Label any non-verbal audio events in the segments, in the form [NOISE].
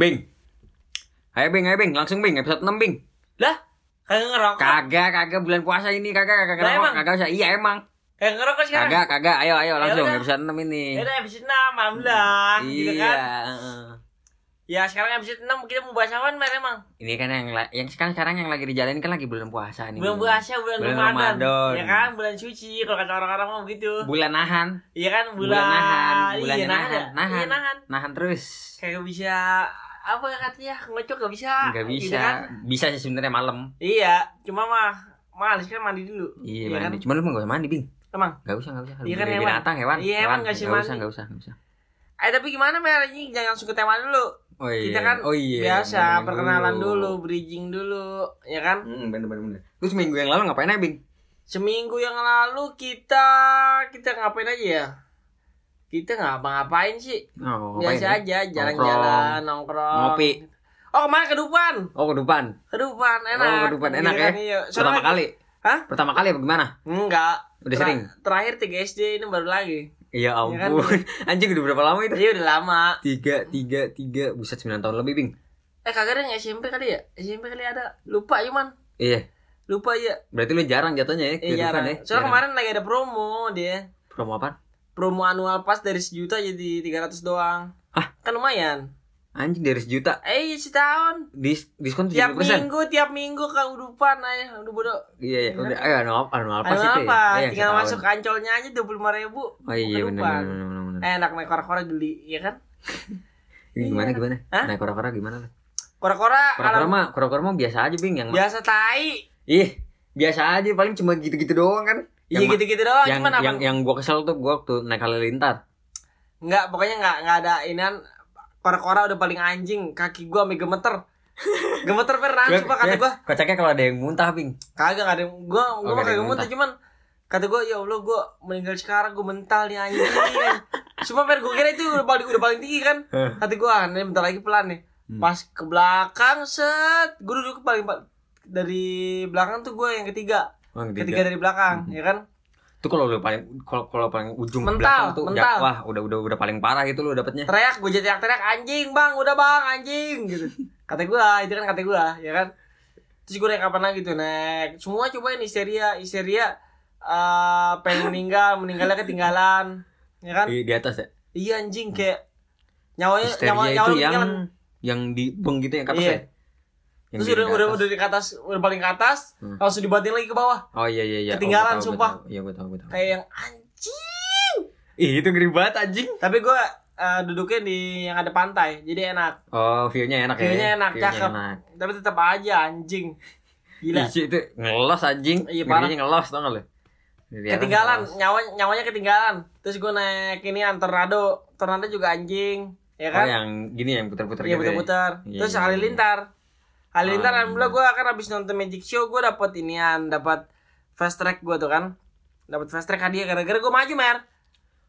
Bing. Ayo Bing, ayo Bing, langsung Bing, episode 6 Bing. Lah, kagak ngerokok. Kagak, kagak bulan puasa ini, kagak, kagak, kagak, emang? kagak usah. Iya emang. Kagak ngerokok sekarang. Kagak, kagak. Ayo, ayo langsung udah. episode 6 ini. Ya udah episode 6, alhamdulillah. Gitu Iya. kan. Ya sekarang episode 6 kita mau bahas apa Mer emang? Ini kan yang yang sekarang sekarang yang lagi dijalanin kan lagi bulan puasa nih. Bulan puasa, bulan, Bulan Ramadan. Ramadan. Ya kan, bulan suci kalau kata orang-orang mah begitu. Bulan nahan, Iya kan, bulan, bulan nahan, bulan iya, nahan, nahan, ya? nahan. Iya, nahan. nahan terus. Kagak bisa apa katanya ngocok gak bisa. Enggak Gitu bisa. kan? Bisa sih sebenarnya malam. Iya, cuma mah males kan mandi dulu. Iya, kan? mandi. Cuma lu mah gak usah mandi, Bing. Emang. Gak usah, gak usah. Iya kan, hewan. binatang, hewan. Iya, hewan. emang usah Nggak mandi. usah, nggak usah, nggak usah. Eh tapi gimana Mer? Ini jangan langsung ke tema dulu. Oh iya. Kita kan oh, iya. biasa bener-bener perkenalan dulu, bridging dulu, ya kan? Hmm, bener bener bener. Terus minggu yang lalu ngapain aja, Bing? Seminggu yang lalu kita kita ngapain aja ya? Kita ngapa-ngapain sih? Oh, Biasa ya? aja, jalan-jalan, nongkrong. Ngopi. Oh kemarin kedupan, Oh, kedupan. kedupan enak. Oh, kedupan enak Iya ya? kan, iya. Pertama lagi- kali. Hah? Pertama kali apa gimana? Enggak. Udah Ter- sering? Terakhir 3 SD ini baru lagi. Iya Iya kan? ampun. [LAUGHS] Anjing udah berapa lama itu? Iya udah lama. Tiga, tiga, tiga. Buset, 9 tahun lebih, Bing. Eh kagak ada yang SMP kali ya? SMP kali ada. Lupa cuman. Iya. Lupa ya. Berarti lu jarang jatuhnya ya? Kehidupan jarang. ya? Soalnya Jarang. kemarin lagi ada promo dia. Promo apa? Promo annual pass dari sejuta jadi 300 doang. Hah? Kan lumayan. Anjing dari sejuta. Eh iya setahun. Dis diskon 70%. Tiap minggu, tiap minggu ke udupan aja. Udah bodoh. Iya, iya. Udah, ayo anual, anual pas Ayo itu ya. apa? Iya, yang Tinggal setahun. masuk kancolnya aja 25 ribu. Oh iya benar benar benar benar. Enak naik kora-kora geli, ya kan? [LAUGHS] Ini gimana Iya. gimana? Hah? Naik kora-kora gimana? Kora-kora Kora-kora mah, kora-kora mah biasa aja, Bing, yang biasa tai. Ih, biasa aja paling cuma gitu-gitu doang kan. Iya gitu-gitu doang. yang Cuman apa? yang yang gua kesel tuh gua waktu naik halilintar. Enggak, pokoknya enggak enggak ada inian kora-kora udah paling anjing, kaki gua sampai gemeter. [LAUGHS] gemeter pernah coba kata gua. Kocaknya kalau ada yang muntah, Bing. Kagak ada yang- gua Oh, gua ada kagak muntah cuman kata gua ya Allah gua meninggal sekarang gua mental nih anjing. [LAUGHS] Cuma per gua kira itu udah paling udah paling tinggi kan. Kata gua nih bentar lagi pelan nih. Hmm. Pas ke belakang set, gua duduk paling pa- dari belakang tuh gua yang ketiga. Oh, Ketiga ketiga. dari belakang, ya kan? Tuh kalau lu paling kalau kalau paling ujung Mental, belakang tuh mental. ja- wah, udah udah udah paling parah itu lu dapetnya. teriak gue jadi teriak anjing bang udah bang anjing gitu kata gue itu kan kata gue ya kan terus gue naik kapan lagi tuh naik semua cobain histeria histeria eh pengen meninggal meninggalnya ketinggalan ya kan Di, di atas ya. iya anjing kayak nyawanya Histeria nyawa itu nyawa yang yang di beng gitu yang ke atas Iya. ya. Yang terus udah udah udah di atas udah paling ke atas Hmm. langsung dibatin lagi ke bawah Oh iya iya iya. Ketinggalan, Oh, tahu, sumpah. Iya gua tahu gua tahu. kayak yang anjing Ih, itu ngeri banget anjing. tapi gue eh, duduknya di yang ada pantai jadi enak Oh, view-nya enak ya. View-nya enak, View-nya cakep. enak. tapi tetap aja anjing gila Ih, itu ngelos anjing. Iya, parah. Ngelos tau gak atas ketinggalan ngelos. nyawa nyawanya ketinggalan terus gue naik ini tornado tornado juga anjing ya Oh, kan yang gini yang putar-putar iya gitu. ya? putar-putar Iya, terus iya, halilintar halilintar Ah, alhamdulillah gue kan habis nonton magic show gue dapet inian dapat fast track gue tuh kan dapat fast track hadiah gara-gara gue maju mer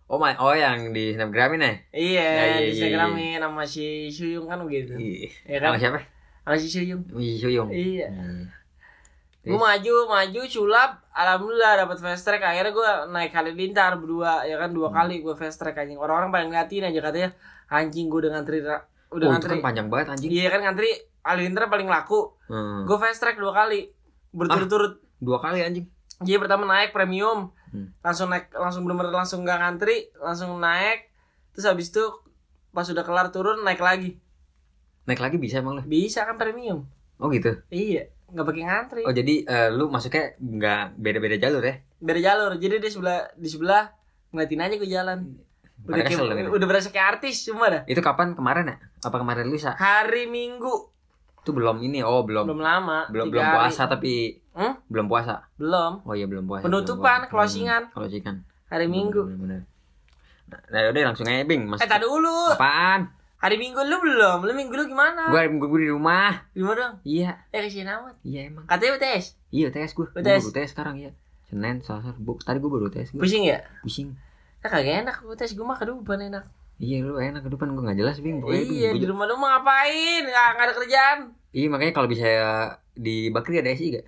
Oh, my, oh yang di Snapgramin ya? iya iya, di iya, Instagramin sama si Suyung kan begitu Iya. Iya kan? Sama siapa? sama si Suyung Ih, Suyung. iya Hmm. gue maju maju sulap alhamdulillah dapat fast track akhirnya gue naik halilintar berdua ya kan dua Hmm. kali gue fast track anjing orang-orang pada ngeliatin aja katanya anjing gue udah ngantri ra- udah Oh, ngantri kan panjang banget anjing. iya kan ngantri halilintar paling laku Hmm. gue fast track dua kali berturut-turut Dua kali anjing. jadi pertama naik premium Hmm. langsung naik langsung bener langsung gak ngantri langsung naik terus habis itu pas udah kelar turun naik lagi Naik lagi bisa emang lu? bisa kan premium Oh gitu. iya nggak pakai ngantri Oh jadi eh, lu masuknya nggak beda-beda jalur ya? beda jalur jadi di sebelah di sebelah ngeliatin aja gue jalan udah, kayak, dong itu. udah berasa kayak artis cuma dah Itu kapan kemarin ya? Apa kemarin lusa? hari minggu Itu belum ini. Oh belum. belum lama Belum belum hari. puasa tapi Hmm? belum puasa. belum Oh iya belum puasa. Penutupan, belum puasa. closingan. Hmm, Closingan. hari minggu Bener, bener. Nah, nah udah langsung aja Bing. Mas. eh tadi dulu Apaan? hari minggu lu belum lu minggu lu gimana Gua gua, gua di rumah. gimana dong Iya. eh kasihan amat Iya emang. katanya UTS Iya UTS gua. Gua UTS. baru UTS sekarang iya. Senin, Selasa, Rabu. Tadi gua baru UTS gua. pusing ya Pusing. Nah, kagak enak UTS gue mah kedupan enak Iya lu enak ke depan gua nggak jelas Bing. Pokoknya, Bing, iya gua- di rumah lu mah ngapain nggak nggak ada kerjaan Iya makanya kalau bisa di Bakri ada SI gak?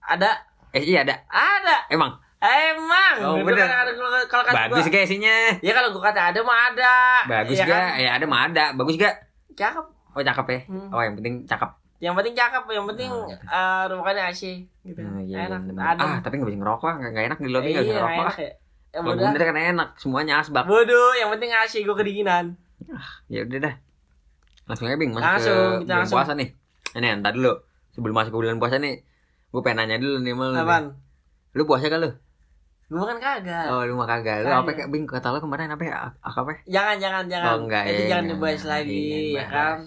ada SI ada. ada Emang emang Oh, bener. kan ada kalau kalau kata bagus gak SI-nya? ya kalau gua kata ada mah ada Bagus Iya gak? kan? Ya ada mah ada. Bagus gak? cakep Oh cakep ya. Hmm. Oh yang penting cakep. Yang penting cakep, yang penting Oh, iya. eh rumahannya AC gitu. Hmm, iya, enak, iya, adem. Ah tapi nggak bisa ngerokok, nggak nggak enak di lobby iya, nggak bisa ngerokok. enak ya. Ya Kalau bundar kan enak, semuanya asbak. Bodoh, yang penting AC gue kedinginan. Ya udah dah. Langsung aja Bing, masuk Langsung, ke kita bulan langsung. puasa nih. Ini entar dulu. Sebelum masuk ke bulan puasa nih, gue pengen nanya dulu nih mal. Apaan? Lu puasa kan lu? Gue kan kagak. Oh, lu mah kagak. Lu apa kayak Bing kata lu kemarin apa ya? Apa ya? Jangan, jangan, jangan. Oh, enggak, Itu ya, jangan enggak. dibahas lagi, Iya, ya bahas. kan?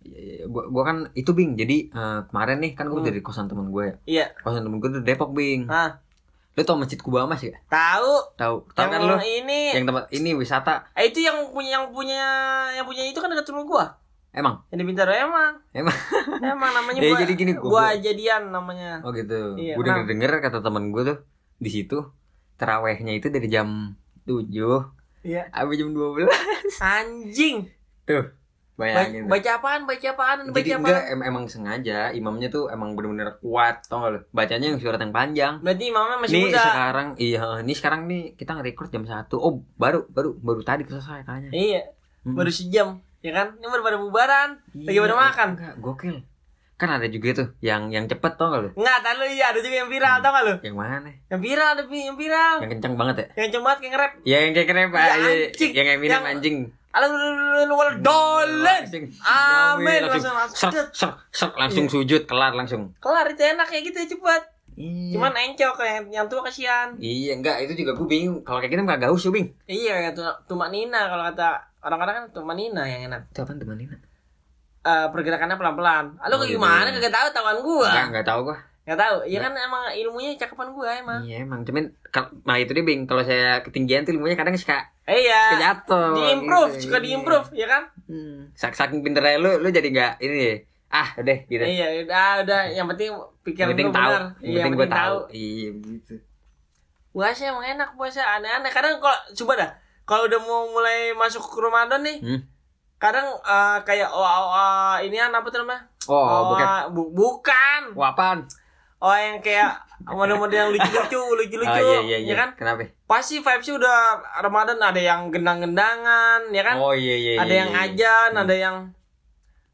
Iya, iya, Gua, gua kan itu Bing. Jadi eh, kemarin nih kan gue Hmm. dari kosan temen gue ya. Iya. Kosan temen gue tuh Depok Bing. Hah, Lu tau masjid Kuba Mas ya? tahu? Tahu? Tahu kan lu? ini, Yang tempat ini wisata. eh, itu yang punya yang punya yang punya itu kan dekat rumah gua. Emang? Yang di Bintaro emang. Emang? Emang namanya [LAUGHS] Ya, gua. jadi gini, gua- gua gua- jadian namanya. Oh gitu. Iya, gue denger denger kata temen gue tuh di situ terawehnya itu dari jam 7 Iya. sampai jam 12 Anjing. tuh bayangin tuh. baca apaan? Baca apaan? Baca jadi apaan? enggak em- emang sengaja imamnya tuh emang bener-bener kuat tau gak bacanya yang surat yang panjang Berarti imamnya masih nih muda. sekarang iya ini sekarang nih kita nge-record jam 1 oh baru baru baru tadi selesai kayaknya Iya. Hmm. Baru sejam. Ya kan? Ini baru pada bubaran. Lagi Iya, pada makan. enggak gokil kan ada juga tuh yang yang cepet tau gak lu Enggak, tadi lu iya ada juga yang viral, tau gak lu? yang mana Yang viral ada yang viral. yang kencang banget ya Yang coba kayak nge-rap. ya yang kayak keren pak Ya, Iya, anjing. yang Eminem Yang- anjing Alhamdulillah dolen. Amin. langsung Langsung ser, ser, ser, langsung Iya. sujud kelar langsung Kelar itu enak kayak gitu cepet. iya Cuman encok yang yang tua kasihan. iya enggak itu juga gue bingung kalau kayak gitu mah kagak usah bing Iya tumak nina kalau kata orang-orang kan tumak nina yang enak. itu apa teman ini Eh pergerakannya pelan-pelan. Ah, Lu Oh, gitu. gimana kagak tahu tahuan gua. enggak enggak tahu gua Enggak tahu. Iya kan emang ilmunya cakepan gua emang. iya emang cuman kal- nah itu dia bing kalau saya ketinggian tuh ilmunya kadang suka Eh, iya. suka jatuh Di-improve, gitu. suka di-improve, ya kan? Hmm. Sak- saking pinternya lu lu jadi enggak ini ah udah gitu Iya, udah udah yang penting pikiran penting lu tahu benar. yang Iya, penting gue tahu iya gitu Puasa emang enak puasa aneh-aneh. Kadang kalau coba dah, kalau udah mau mulai masuk ke Ramadan nih, Hmm. kadang eh, kayak oh, oh, oh, ini apa tuh namanya? oh bukan bu- bukan. Apaan Oh yang kayak model-model yang lucu-lucu, lucu-lucu, [LAUGHS] oh, iya iya iya ya kan? kenapa Pasti vibesnya udah Ramadan ada yang gendang-gendangan, ya kan? oh iya iya ada iya, yang iya. ajan, Hmm. ada yang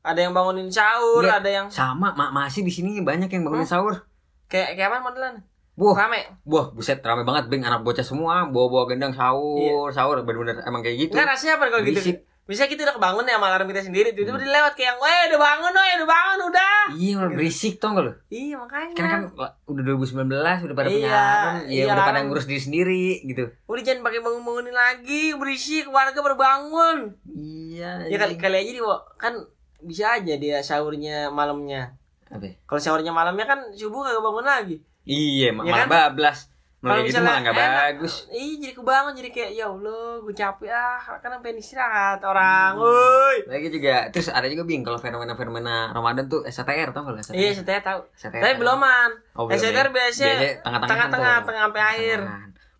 ada yang bangunin sahur, Enggak. ada yang sama ma masih di sini banyak yang bangunin sahur kayak kayak apa modelan? Wah, Rame. wah, buset rame banget bing anak bocah semua bawa-bawa gendang sahur, sahur bener-bener emang kayak gitu. Enggak rasanya apa kalau gitu? Bisa kita udah kebangun ya sama alarm kita sendiri, tiba-tiba dia lewat kayak yang, "Weh, udah bangun, weh, udah bangun, udah." Iya, malah berisik tau gak lu? Iya, makanya. Kan kan udah 2019 udah pada Iya, punya alarm, ya iya, udah pada ngurus diri sendiri gitu. Udah jangan pakai bangun-bangunin lagi, berisik, warga baru bangun. Iya. Ya kali kali aja dia kan bisa aja dia sahurnya malamnya. Apa? Kalau sahurnya malamnya kan subuh kagak bangun lagi. Iya, Ya malah kan? bablas. Malah kayak gitu malah nggak bagus. Iya jadi kebangun jadi kayak ya Allah gue capek ah kan pengen istirahat orang. Woi. Lagi juga terus ada juga bing kalau fenomena-fenomena Ramadan tuh STR tau lu? STR? Iya saya tahu. STR. Tapi beloman. Oh, belum STR ya? biasanya tengah-tengah tengah-tengah tengah sampai akhir.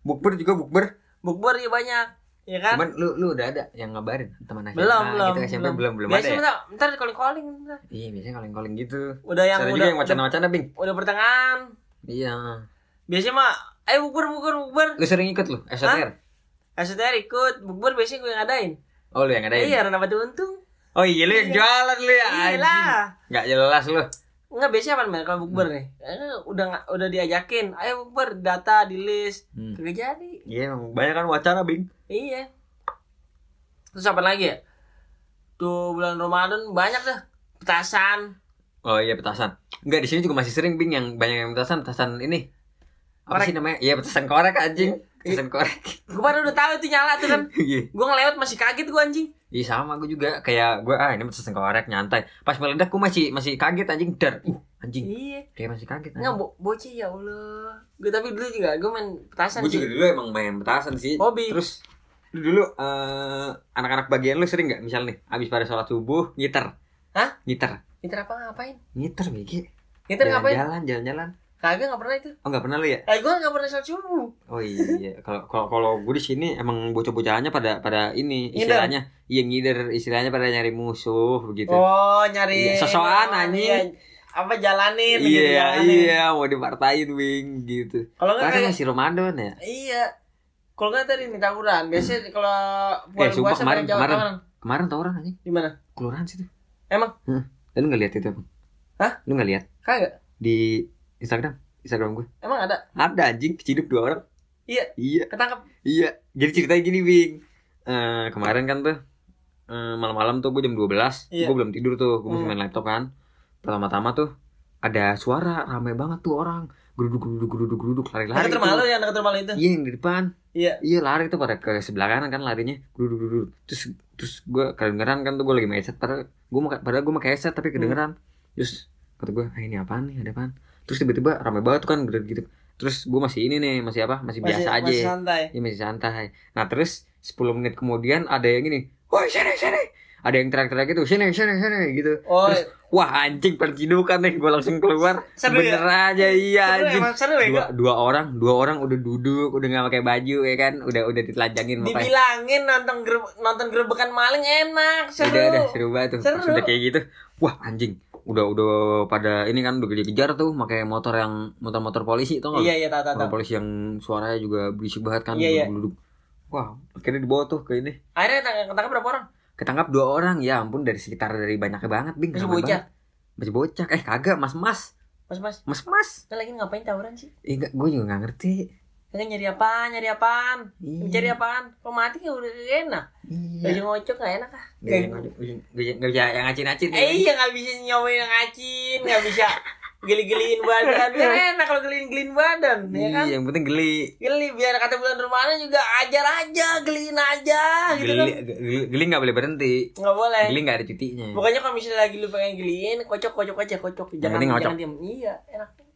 Bukber juga bukber. Bukber ya banyak. Ya kan? Cuman lu lu udah ada yang ngabarin teman SMA belum belum gitu SMP belum belum ada Biasanya ya? bentar, bentar calling calling bentar. Iya biasanya calling-calling gitu. Udah yang udah, juga yang wacana-wacana bing. udah pertengahan. Iya. Biasanya mah ayo bukber bukber bukber. Lu sering ikut lu STR? STR ikut bukber biasanya gue yang ngadain. Oh lu yang ada Iya, karena dapat untung. Oh iya lu yang jualan lu ya. Iya. Nggak jelas lu. Enggak biasanya apa men kalau bukber nih? Eh, udah udah diajakin, ayo bukber data di list. Hmm. Kagak jadi. Iya banyak kan wacana bing. Iya. Terus apa lagi ya? Tuh bulan Ramadan banyak dah petasan. Oh iya petasan. Enggak di sini juga masih sering bing yang banyak yang petasan petasan ini. Apa sih namanya? Iya petasan korek anjing. Petasan korek. [LAUGHS] Gue baru udah tahu itu nyala tuh kan. [LAUGHS] Iya. Gue ngelewat masih kaget gue anjing. Iya sama gue juga kayak gue ah ini petasan korek nyantai. Pas meledak gue masih masih kaget anjing dar. Uh anjing. Iya. Dia masih kaget. Nggak bo bocah ya Allah. Gue tapi dulu juga gue main petasan Gue juga dulu emang main petasan sih. Hobi. Terus lu dulu eh, anak-anak bagian lu sering nggak misal nih abis pada sholat subuh ngiter. Hah? Ngiter. Itu apa ngapain? Ngiter BG. Itu ngapain? Jalan jalan-jalan. Kagak nggak pernah itu. Oh nggak pernah lu ya? Eh gue nggak pernah sholat subuh. Oh iya, kalau kalau kalau gue di sini emang bocah-bocahannya pada pada ini istilahnya, iya ngider istilahnya pada nyari musuh begitu. Oh nyari. Iya, sosokan, oh, anjing. iya. Apa jalanin? gitu, iya jalanin. iya mau dipartain wing gitu. Kalau nggak Karena kayak masih Ramadan ya. Iya. Kalau nggak tadi nih tawuran. Biasanya kalau Eh, sumpah, puasa kemarin- jauh kemarin. tawuran. Kemarin tawuran aja Di mana? kelurahan situ. Emang? lu nggak lihat itu bang Hah? lu nggak lihat Kagak. di Instagram? Instagram gue Emang ada? ada anjing. Keciduk dua orang. Iya. iya. Ketangkep. iya. Jadi ceritanya gini bing Eh, kemarin kan tuh eh, malam-malam tuh gue jam 12 Iya. gue belum tidur tuh. Gue masih Hmm. main laptop kan. Pertama-tama tuh ada suara rame banget tuh orang. Geruduk geruduk geruduk geruduk. Lari-lari Dekat tuh. rumah lu yang dekat rumah lu itu. iya yang di depan. Iya. iya lari tuh pada ke sebelah kanan kan larinya. Geruduk geruduk. Terus terus gue kedengeran kan tuh gue lagi main headset padahal gue mau padahal gue pakai headset tapi kedengeran. Terus kata gue ah, ini apaan nih? Ada apaan terus tiba-tiba rame banget tuh kan gitu gitu. Terus gue masih ini nih masih apa? Masih, biasa aja. Masih santai. ya masih santai. Nah terus 10 menit kemudian ada yang gini woi sini sini. Ada yang teriak-teriak gitu sini sini sini gitu. Oh, Terus, wah anjing percidukan nih. Gue langsung keluar. Seru ya? bener aja iya seru anjing. emang seru ya, dua, orang dua orang udah duduk udah nggak pakai baju ya kan? Udah udah ditelanjangin makanya Dibilangin nonton gereb nonton gerebekan maling enak, seru. udah udah seru banget tuh. Seru. sudah kayak gitu. Wah anjing udah udah pada ini kan udah kejar tuh pakai motor yang motor-motor polisi nggak Iya, iya, tahu tahu. polisi yang suaranya juga berisik banget kan Iya, iya. duduk wah akhirnya dibawa tuh ke ini Akhirnya ketang- ketangkep berapa orang? ketangkap dua orang ya ampun dari sekitar dari banyaknya banget bing Masih bocah. masih bocah eh kagak mas mas Mas, Mas. mas mas Kita lagi ngapain tawuran sih? eh, gue juga nggak ngerti Kita nyari apaan? Nyari apaan? Iya. Cari apaan? Kok mati kan udah enak. iya Baju ngocok gak enak ah. Bisa nggak bisa- yang ngacin-ngacin ya. Eh iya gak bisa nyobain yang ngacin, gak bisa geli-geliin badan. Biar enak kalau geliin-geliin badan, ya kan? Iya, yang penting geli Geli biar kata bulan rumahnya juga ajar aja, geliin aja gitu geli kan. geli geli nggak boleh berhenti Nggak boleh. geli nggak ada cutinya Pokoknya kalau misalnya lagi lu pengen geliin, kocok-kocok aja, kocok. Jangan jangan diem. Iya, enak.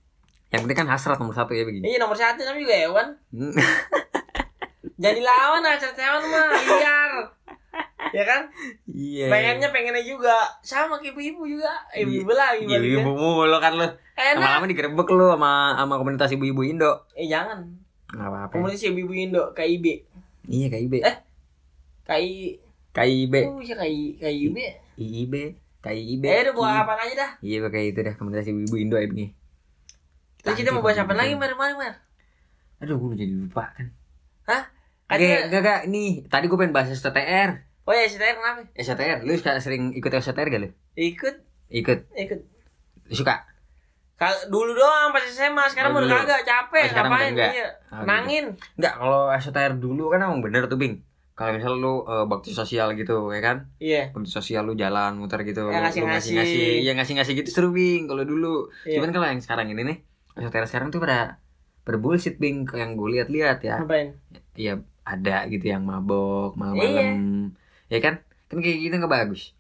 Yang penting kan hasrat nomor satu ya begini Iya nomor satu tapi juga hewan. [LAUGHS] Jadi lawan lah, hewan mah liar. Ya kan? iya Pengennya pengennya juga sama kayak ibu-ibu juga. Ibu-ibu lah, Iya, ibu ibu mulu kan lu Enak. lama-lama digerebek lu sama sama komunitas ibu-ibu Indo Eh jangan. nggak apa-apa Komunitas ibu-ibu Indo, KIB. iya KIB Eh? KI KIB Oh, iya KI KIB. IIB KIB Eh udah buat apa aja dah. iya kayak itu dah komunitas ibu-ibu Indo ya begini Terus kita mau bahas apa lagi, Mar? Mar, Mar? aduh gue jadi lupa kan Hah? Gak, Katanya gak, gak, nih Tadi gue pengen bahas STTR Oh ya, STR kenapa? STTR, lu suka sering ikut STTR gak lu? Ikut, Ikut, ikut. suka? Ka- dulu doang pas SMA, sekarang Oh, udah dulu. kagak capek, Oh, sekarang ngapain? udah enggak? Iya. Oh, Nangin. Enggak, kalau STTR dulu kan emang bener tuh Bing Kalau misalnya lu eh, bakti sosial gitu ya kan Iya. Bakti sosial lu jalan muter gitu Ya, ngasih-ngasih. ngasih-ngasih Iya ngasih-ngasih gitu seru Bing kalau dulu Iya. Cuman kalau yang sekarang ini nih STTR sekarang tuh pada pada bullshit Bing Yang gue lihat-lihat ya Ngapain? Iya ada gitu yang mabok Iya. malam-malam Ya kan? Kan kayak gitu nggak bagus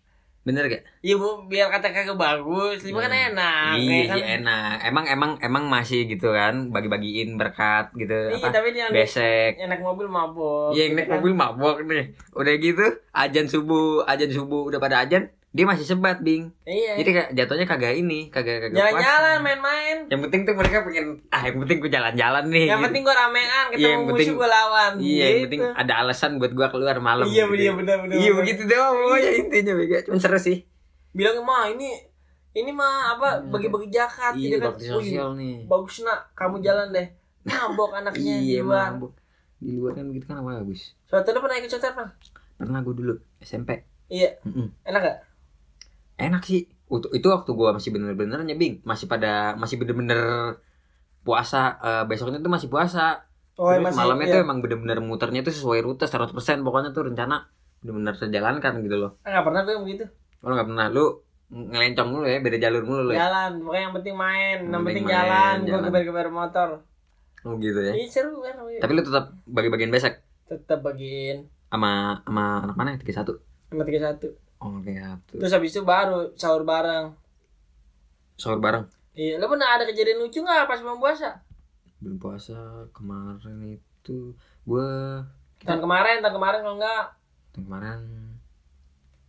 Bener gak? Iya bu, biar kata kagak bagus, lima kan enak. iya ya kan? sih enak. Emang emang emang masih gitu kan bagi-bagiin berkat gitu Iya, apa? tapi yang Besek. yang naik mobil mabok. Iya, yang gitu naik kan. mobil mabok nih. Udah gitu, ajan subuh, ajan subuh udah pada ajan, dia masih sebat, Bing. Iya. Jadi kayak jatuhnya kagak ini, kagak kagak Jalan-jalan, main-main. Yang penting tuh mereka pengen ah yang penting gue jalan-jalan nih. Yang gitu. penting gua ramean, ketemu Iya, yang musuh penting- gua lawan. Iya, yang Gitu. penting ada alasan buat gua keluar malam. Iya, gitu. iya, benar, benar, Iya, begitu doang pokoknya intinya, Bega. Cuma seru sih. Bilang mah ini ini mah apa bagi-bagi jakat Iya, gitu kan. sosial nih. bagus nak, kamu jalan deh. Mabok anaknya di Iya, luar. mabuk. Di luar kan begitu kan bagus. Lu pernah ikut conter, Bang? Pernah gue dulu SMP. Iya. Mm-mm. Enak gak? Enak sih. Itu, itu waktu gua masih bener-bener nyebing, masih pada masih bener-bener puasa. Eh, besoknya tuh masih puasa. Oh, Terus malamnya iya. tuh emang bener-bener muternya tuh sesuai rute 100% pokoknya tuh rencana bener-bener terjalankan gitu loh. Ah, nggak pernah gue yang begitu. Lo nggak pernah lu ngelencong mulu ya, beda jalur mulu lo ya. Jalan, pokoknya yang penting main, yang Yang penting penting main, jalan, gue jalan. geber-geber motor. Oh gitu ya. Iya seru kan. Tapi lu tetap bagi-bagian besek tetap bagiin sama sama anak mana? 31. sama tiga satu. Oh, kayak satu. Terus habis itu baru sahur bareng. Sahur bareng. Iya, lo pernah ada kejadian lucu nggak pas bulan puasa? Belum puasa kemarin itu gua Tahun kemarin, tahun kemarin kalau enggak. tahun kemarin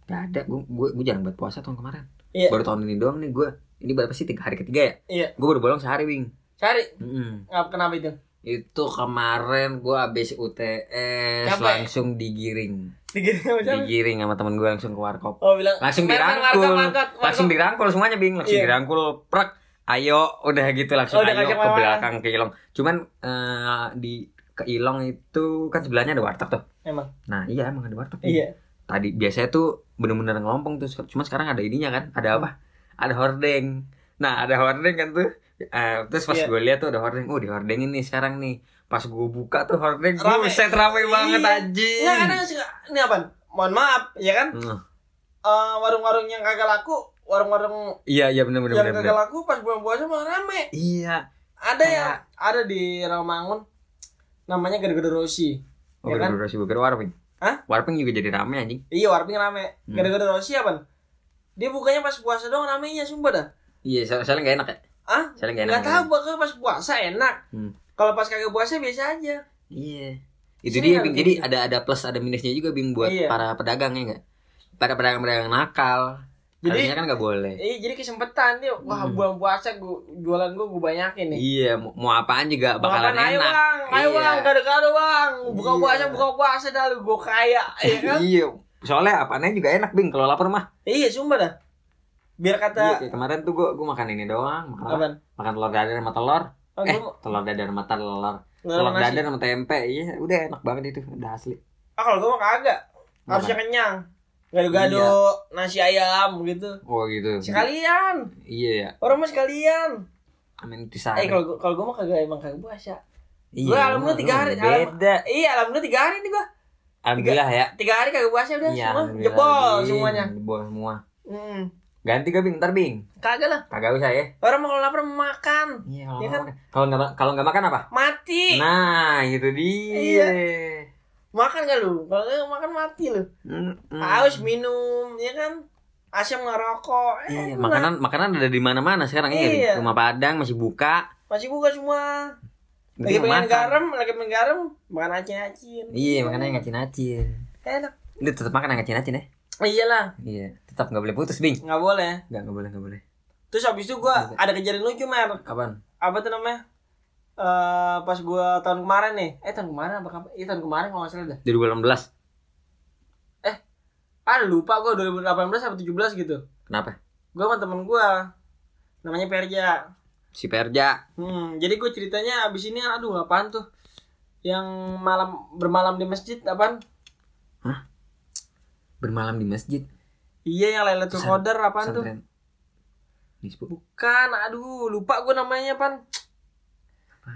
gak ada gue gue gue jarang buat puasa tahun kemarin Iya. baru tahun ini doang nih gue ini berapa sih tiga hari ketiga ya Iya. gue baru bolong sehari wing Cari. Mm-mm. Ngap kenapa itu? Itu kemarin gue habis UTS Capek. langsung digiring. Digiring sama siapa? digiring sama temen gue langsung ke warkop. Oh bilang langsung "Mer, mer, dirangkul. warkop, warkop, langsung warkop." dirangkul semuanya bing. Langsung Iya. dirangkul prek ayo udah gitu langsung Oh, udah ayo ke belakang ke Ilong. Cuman eh, di ke Ilong itu kan sebelahnya ada warteg tuh. Emang. nah iya emang ada warteg Iya. tadi biasanya tuh bener-bener ngelompong tuh. Cuma sekarang ada ininya kan ada apa? Ada hordeng. Nah ada hordeng kan tuh Eh, terus pas Iya. gue lihat tuh ada hordeng oh di hordengin nih sekarang nih pas gue buka tuh hordeng Rame. buset rame banget Iya. anjing Nggak kadang suka ini apa? Mohon maaf, ya kan? Hmm. Eh, warung-warung yang kagak laku, warung-warung iya iya bener bener yang bener, kagak bener. laku pas bulan puasa malah rame. iya Ada yang ada di Rawamangun namanya Gado-Gado Rosi. oh Ya kan? gara-gara si burger warping Hah? warping juga jadi rame anjing Iya, warping rame. Hmm. Gado-Gado Rosi apa? Dia bukanya pas puasa doang ramenya sumpah dah. iya so- soalnya gak enak ya Ah? soalnya gak enak Nggak tahu bakal pas puasa enak. Hmm. Kalau pas kagak puasa biasa aja. Iya. Itu Sini dia Bing. Jadi gitu. ada ada plus ada minusnya juga Bing buat Iya. para pedagang ya enggak? Para pedagang-pedagang nakal. Jadi- Harusnya kan nggak boleh. Eh, jadi kesempatan dia, wah Hmm. bulan puasa gua, jualan gua gua banyakin nih. Iya, mau, mau apaan juga Bakalan ayo enak. bang, ayo Iya. bang, gado-gado bang. Buka Iya. puasa, buka puasa dah lu, gua kaya, ya kan? Iya. Soalnya apaan juga enak Bing kalau lapar mah. iya, sumpah dah. Biar Iya, kata, kayak kemarin tuh gua gua makan ini doang, makan apa? Makan telur dadar sama telur. Oh, eh, gua telur dadar sama telur. Telur dadar sama tempe. Iya, udah enak banget itu, udah asli. Ah, kalau gua mah kagak. Harusnya kenyang. Gado-gado, nasi ayam gitu. Oh gitu. Sekalian. Iya ya. Orang mah sekalian. Amin pisah. Eh, kalau gua, kalau gua mah kagak emang kagak puasa. iya, gua alhamdulillah tiga hari, alam- Beda. Iya, alhamdulillah tiga hari nih gua. Alhamdulillah ya. Tiga hari kagak puasa udah Iya, semua jebol semuanya. Jebol semua. Hmm. Ganti gak Bing, ntar Bing. Kagak lah. Kagak usah ya. Orang mau kalau lapar makan. Iya, kalau Iya nggak kan? Kalau nggak kalau nggak makan apa? Mati. Nah, itu dia. Makan gak lu? Kalau nggak makan mati lu. Mm, mm. Haus minum, ya kan? Asam ngerokok. Iya, Eh, makanan makanan ada di mana-mana sekarang ya. Iya. Rumah Padang masih buka. masih buka semua. Lagi pengen makan. garam, lagi pengen garam, makan acin-acin. Iya, makannya ngacin-ngacin. Enak. Itu tetap makan ngacin-ngacin ya. Oh, iyalah, Iya, tetap nggak boleh putus, Bing. nggak boleh. Nggak, nggak boleh, nggak boleh. Terus habis itu gua Iya. ada kejadian lucu, Mer. Kapan? Apa tuh namanya? Eh pas gua tahun kemarin nih. Eh tahun kemarin apa kapan? Iya tahun kemarin kalau nggak salah dah. 2018. Ah lupa gua 2018 atau 17 gitu. Kenapa? Gua sama temen gua namanya Perja. Si Perja. Hmm, jadi gue ceritanya abis ini aduh apaan tuh? Yang malam bermalam di masjid apaan? Bermalam di masjid. Iya yang Lailatul Pesan- Qadar apaan tuh? Nisbu. Bukan, aduh lupa gue namanya pan.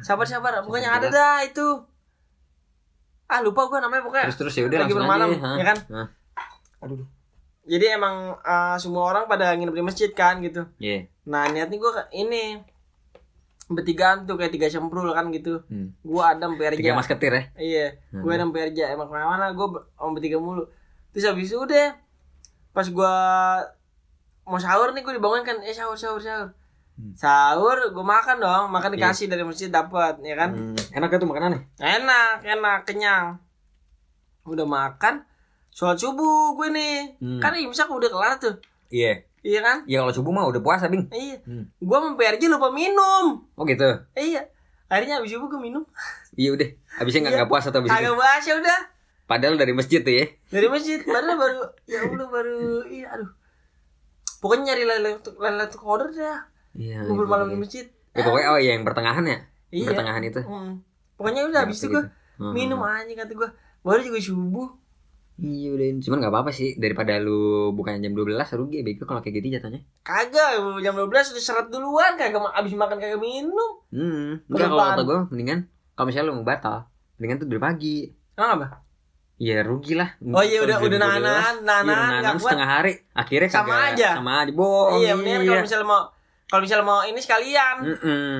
Sabar sabar, pokoknya ada dah itu. Ah lupa gue namanya pokoknya. Terus terus ya udah Lagi bermalam, aja. Ya kan? Hah. Aduh. Jadi emang eh, semua orang pada nginep di masjid kan gitu. Iya. Nah niatnya gue ini bertigaan tuh kayak tiga semprul kan gitu. Hmm. Gue Adam Perja. Tiga masketir ya. Iya, Hmm. gue dan Perja emang ke mana-mana gue sama bertiga mulu. Terus habis itu udah pas gue mau sahur nih gue dibangun kan, eh sahur sahur sahur. Hmm. Sahur gue makan dong, makan Iya. dikasih dari masjid dapat, ya kan? Hmm. Enak tuh makanannya? Enak, enak, kenyang. Udah makan, sholat subuh gue nih. Hmm. Kan imsak udah kelar tuh, Iya. iya kan? Ya kalau subuh mah udah puasa, Bing. Iya. Hmm. Gue sama Perja lupa minum. Oh gitu. Iya. Akhirnya habis subuh gue minum. Iya udah. Habisnya nggak Iya. puasa habis Kagak itu. bahas ya udah. Padahal dari masjid tuh ya. dari masjid padahal baru ya Allah baru iya aduh pokoknya nyari Lailatul Lailatul Qadar dah Iya. ngumpul iya, malam iya. di masjid Ya, pokoknya oh iya yang pertengahan ya. iya Pertengahan itu. Hmm. pokoknya udah habis itu Gitu. gua Hmm. minum aja kata gua baru juga subuh Iya udah. Cuman nggak apa-apa sih daripada lu bukannya jam 12 rugi bego kalau kayak gitu jatuhnya. kagak jam 12 udah seret duluan kagak abis makan kagak minum Hmm. Enggak kalau kata gue mendingan kalau misalnya lu mau batal, mendingan tuh dari pagi. emang apa Iya rugi lah. oh iya udah udah 12, nahan iya, nahan nahan nggak setengah hari. Akhirnya Sama kagak- aja. Sama aja. Bohong. iya mendingan kalau misalnya mau kalau misalnya mau ini sekalian Mm-mm.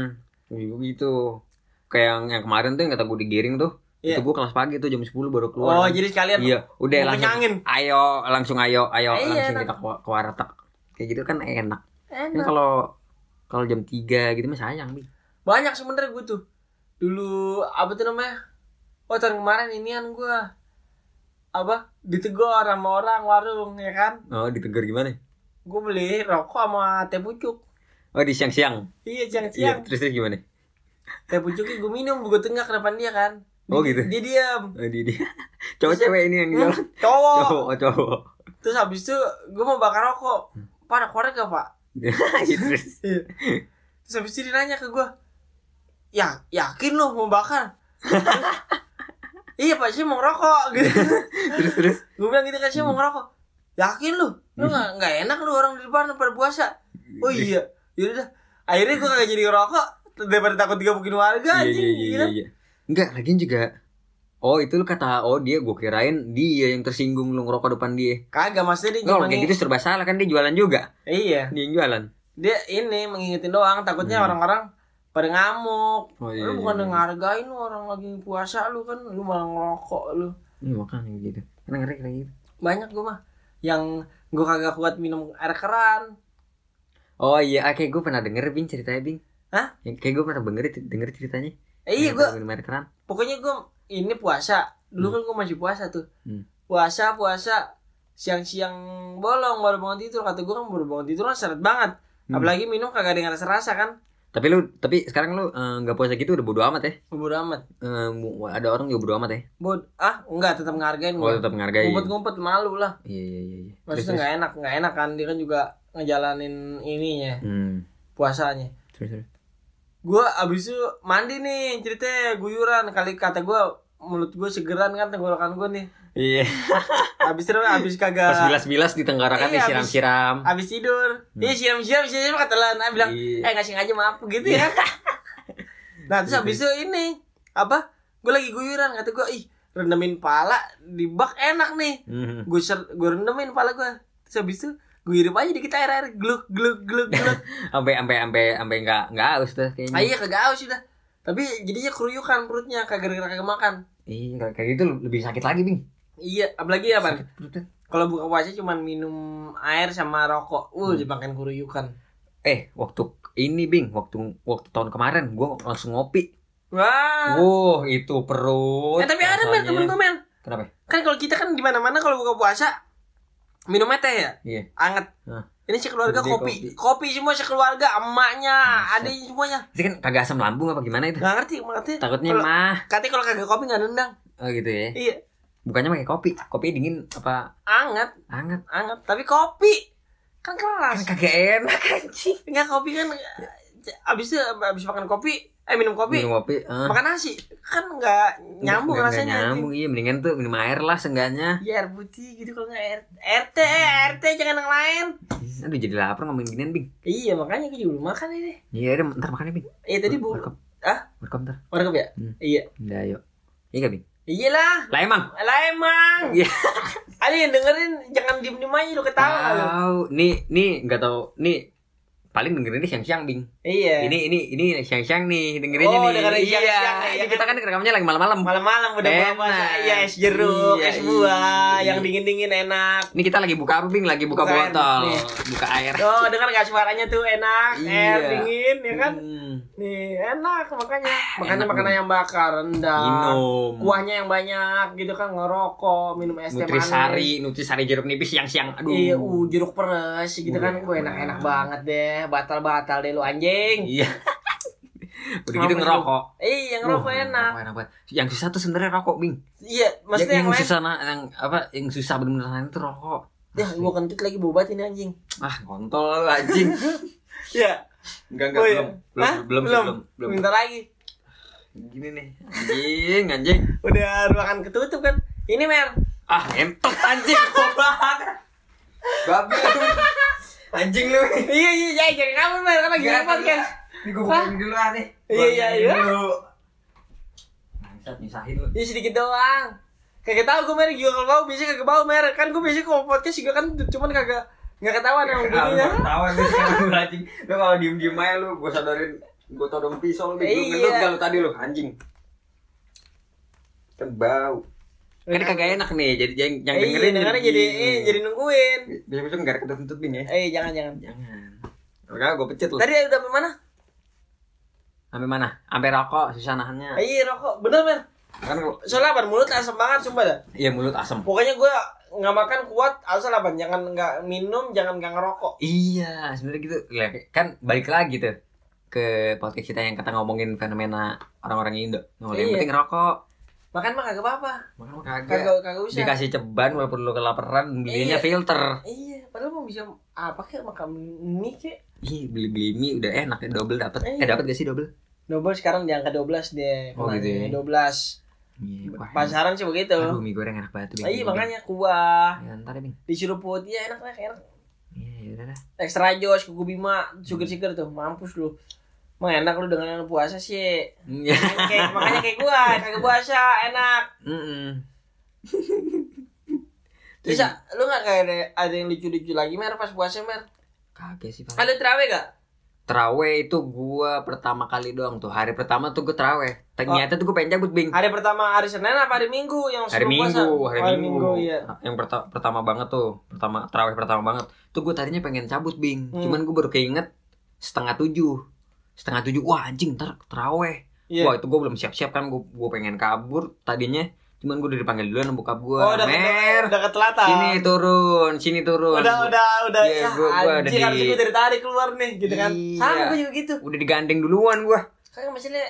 gitu. Kayak yang, yang kemarin tuh yang kata gue digiring tuh. Iya. Itu gue kelas pagi tuh jam 10 baru oh keluar. kan. jadi sekalian Iya, udah langsung. kenyangin. Ayo, langsung ayo, ayo, Iya, langsung enak. kita ke, ke warteg. Kayak gitu kan enak. Ini enak kalau kalau jam 3 gitu mah sayang, Bi. banyak sebenernya gue tuh dulu apa tuh namanya oh tahun kemarin inian gue apa ditegur sama orang warung ya kan Oh, ditegur gimana? gue beli rokok sama teh pucuk Oh, di siang-siang. iya siang Iya, siang terus terus gimana? teh pucuknya gue minum gue tengah ke depan dia kan Oh, gitu. dia diam Oh, di dia. [LAUGHS] Cowok cewek ini yang Hmm, jualan. cowok Cowok, cowok. terus habis itu gue mau bakar rokok pada korek gak pak [LAUGHS] Iya, terus. [LAUGHS] Iya. terus habis itu dia nanya ke gue ya yakin lo mau bakar Terus, iya pak saya mau ngerokok gitu. [LAUGHS] Terus terus? Gue bilang gitu kan saya mau ngerokok. Yakin lu? Lu nggak nggak enak lu orang di depan pada puasa. Oh iya yaudah dah. akhirnya gue kagak jadi ngerokok daripada takut digebukin warga iya anjing iya iya iya kan? iya. Enggak lagian juga oh itu lu kata oh dia gue kirain dia yang tersinggung lu ngerokok depan dia. Kagak maksudnya dia cuma kayak gitu serba salah kan dia jualan juga? Iya. Dia yang jualan? Dia ini mengingetin doang takutnya Hmm. orang-orang pada ngamuk. Oh iya, lu iya, bukan iya. ngehargain lu orang lagi puasa lu kan lu malah ngerokok lu. Iya makanya gitu. Karena ngeri kayak gitu. Banyak gue mah yang gue kagak kuat minum air keran. Oh iya ah, kayak gue pernah denger bing ceritanya bing. Hah? Yang kayak gue pernah denger denger ceritanya. Eh, iya gue minum air keran. pokoknya gue ini puasa. Dulu kan gue masih puasa tuh. Hmm. puasa puasa siang-siang bolong baru bangun tidur. Kata gue kan baru bangun tidur kan seret banget. Hmm. apalagi minum kagak ada yang rasa-rasa kan tapi lu tapi sekarang lu eh, nggak puasa gitu udah bodo amat ya? Bodo amat. Eh, mu- ada orang juga bodo amat ya? Bod ah enggak tetap ngehargain oh tetap menghargai ngumpet-ngumpet malu lah. Iya iya iya iya. Maksudnya nggak enak nggak enak kan dia kan juga ngejalanin ininya hmm. puasanya. Terus terus? Gue abis itu mandi nih ceritanya guyuran. Kali kata gue mulut gue segeran kan tenggorokan gue nih. Iya. [LAUGHS] Abis itu abis kagak pas bilas-bilas ditenggarakan Iya, disiram-siram abis tidur. Dia siram siram siram kata lan ah bilang Iya. eh nggak sengaja maaf gitu ya. [LAUGHS] Nah terus abis itu ini apa? Gue lagi guyuran kata gue ih rendemin pala di bak enak nih. Hmm. gue ser gue rendemin pala gue terus abis itu gue hirup aja dikit air air gluk gluk gluk gluk. [LAUGHS] Sampai sampai sampai sampai nggak nggak haus tuh kayaknya. Ah iya kagak haus udah tapi jadinya keruyukan perutnya kagak gara-gara kagak makan. Iya kayak- kayak gitu lebih sakit lagi bing. Iya apalagi apa? Kalau buka puasa cuman minum air sama rokok. Uh Hmm. dimakan keruyukan eh waktu ini bing waktu waktu tahun kemarin gua langsung ngopi. Wah. Wow, itu perut. eh tapi ada men temen gue men Kenapa? kan kalau kita kan di mana kalau buka puasa minumnya teh ya? Iya. anget. Hah. Ini sekeluarga Gede kopi. kopi. kopi semua sekeluarga emaknya adanya semuanya Itu kan kagak asam lambung apa gimana itu? nggak ngerti ngerti Takutnya Kalau- mah. katanya kalau kagak kopi nggak nendang Oh gitu ya. iya Bukannya pakai kopi. Kopi dingin apa anget hangat? anget tapi kopi kan keras Kan kagak enak anjing. Enggak kopi kan abis itu abis makan kopi eh minum kopi Minum kopi. eh. makan nasi kan nggak nyambung nggak rasanya nyambung iya mendingan tuh minum air lah seenggaknya. ya air putih gitu kalau nggak air RT RT jangan yang lain Aduh jadi lapar ngomongin ginian bing. iya makanya gue juga belum makan ini Iya udah ntar makannya bing. iya tadi bu Warkop. ah Warkop ntar. warkop ya Hmm. iya Udah ayo. Iya gak bing? iyalah Lah emang. lah emang Iya. [LAUGHS] yang dengerin jangan diem diem aja lu ketawa Tahu. Nih nih nggak tahu. Nih paling dengerin ini siang-siang bing. iya Ini ini ini siang-siang nih dengerinnya Oh, nih. dengerin iya. siang-siang nih, Ini kita kan rekamannya lagi malam-malam. malam-malam udah buka Enak. puasa iya es jeruk Iya, es buah iya. yang dingin dingin enak Ini kita lagi buka apa bing? Lagi buka, Buka air, botol, nih. buka air. oh dengar nggak suaranya tuh enak air Iya. dingin ya kan Hmm. nih enak makanya makanya enak, makanan yang bakar rendang Minum. kuahnya yang banyak gitu kan ngerokok minum es teh manis Nutrisari, nutrisari jeruk nipis siang-siang. Aduh. iya uh jeruk peres gitu Uh, kan gue enak enak banget. banget deh batal batal deh lu anjing Iya. [LAUGHS] Udah gitu Ngerokok ngerokok. iya ngerokok Wah, enak enak banget. Yang susah tuh sebenarnya rokok, Bing. iya maksudnya yang, yang, lain susah nah, yang apa? Yang susah bener-bener lain itu rokok. ya gua kentut lagi bobat ini anjing Ah, kontol anjing. [LAUGHS] iya Enggak Oh, enggak iya. belum. Hah? Belum belum belum. Belum. Bentar lagi Gini nih. Anjing, anjing. udah ruangan ketutup kan ini mer Ah, entot anjing. Goblok. [LAUGHS] Babi. Anjing lu. iya iya iya jangan kabur mer kan Enggak, nge podcast Ini gue bukain dulu ah nih. Iya, iya, iya. Bangsat nyusahin lu. ini sedikit doang kagak tahu gue mer juga kalau bau biasanya kagak bau mer kan gue biasanya kalau podcast juga kan cuman kagak nggak ketahuan yang bunyinya Ketawa nih sekarang lu anjing. Lu kalau diem-diem aja lu gue sadarin gue todong pisau lu lu Iya. gak lu tadi lu anjing. Kan bau. Kan kagak enak nih, jadi yang, yang dengerin iya, dengerin jadi eh, jadi nungguin. Besok-besok gak ada kentut bing ya. Eh jangan jangan. Jangan. Enggak, gue pecet lu. Tadi udah sampai mana? Sampai mana? Sampai rokok, susah nahannya. Eh, iya rokok. Bener mer. Kan kalau soalnya apa mulut asam banget sumpah dah. Iya mulut asem. Pokoknya gue nggak makan kuat asal apa jangan nggak minum jangan nggak ngerokok. Iya, sebenarnya gitu. Kan balik lagi tuh ke podcast kita yang kata ngomongin fenomena orang-orang Indo. Nah, yang Iya. penting rokok. Makan mah kagak apa-apa Makan mah kagak. kagak kagak usah Dikasih ceban walaupun lu kelaparan, belinya Iya. filter. iya padahal mau bisa apa kayak makan mie kek Ih, beli-beli mie udah enak ya double dapat. Iya. Eh dapat gak sih double? double sekarang di angka 12 deh Oh, gitu ya. kenanya. 12 Iya, Pasaran sih begitu. Aduh, mie goreng enak banget tuh. Iya makanya kuah Ya, ntar ya, Bing. disuruh putih ya enak enak, enak. Iya, ya udah dah. Ekstra jos kuku bima sugar sugar tuh mampus lu. Emang enak lu dengan puasa sih. Iya. kayak makanya kayak gua kagak puasa enak. Mm-mm. Terus ya, lu nggak kayak ada, ada yang lucu-lucu lagi mer pas puasa mer? Kagak sih, Pak. Ada terawih gak? Terawih itu gua pertama kali doang tuh. Hari pertama tuh gua terawih. Ternyata tuh gua pengen cabut, Bing. Hari pertama hari Senin apa hari Minggu yang Hari sebelum puasa? Minggu, hari, Oh, Minggu. iya. Yang perta- pertama banget tuh, pertama terawih pertama banget. Tuh gue tadinya pengen cabut, Bing. Hmm. Cuman gue baru keinget setengah tujuh. Setengah tujuh, wah anjing ntar terawih. Iya. Wah itu gue belum siap-siap kan, gue gue pengen kabur tadinya. Cuman gue udah dipanggil duluan sama bokap gue. Oh, udah Mer, udah ketelatan. sini turun, sini turun. Udah, udah, udah. Iya, ya, gua- gua ada anjing, di- gue dari tadi keluar nih, gitu kan. Iya. Sama gue juga gitu. Udah digandeng duluan gue. Kan maksudnya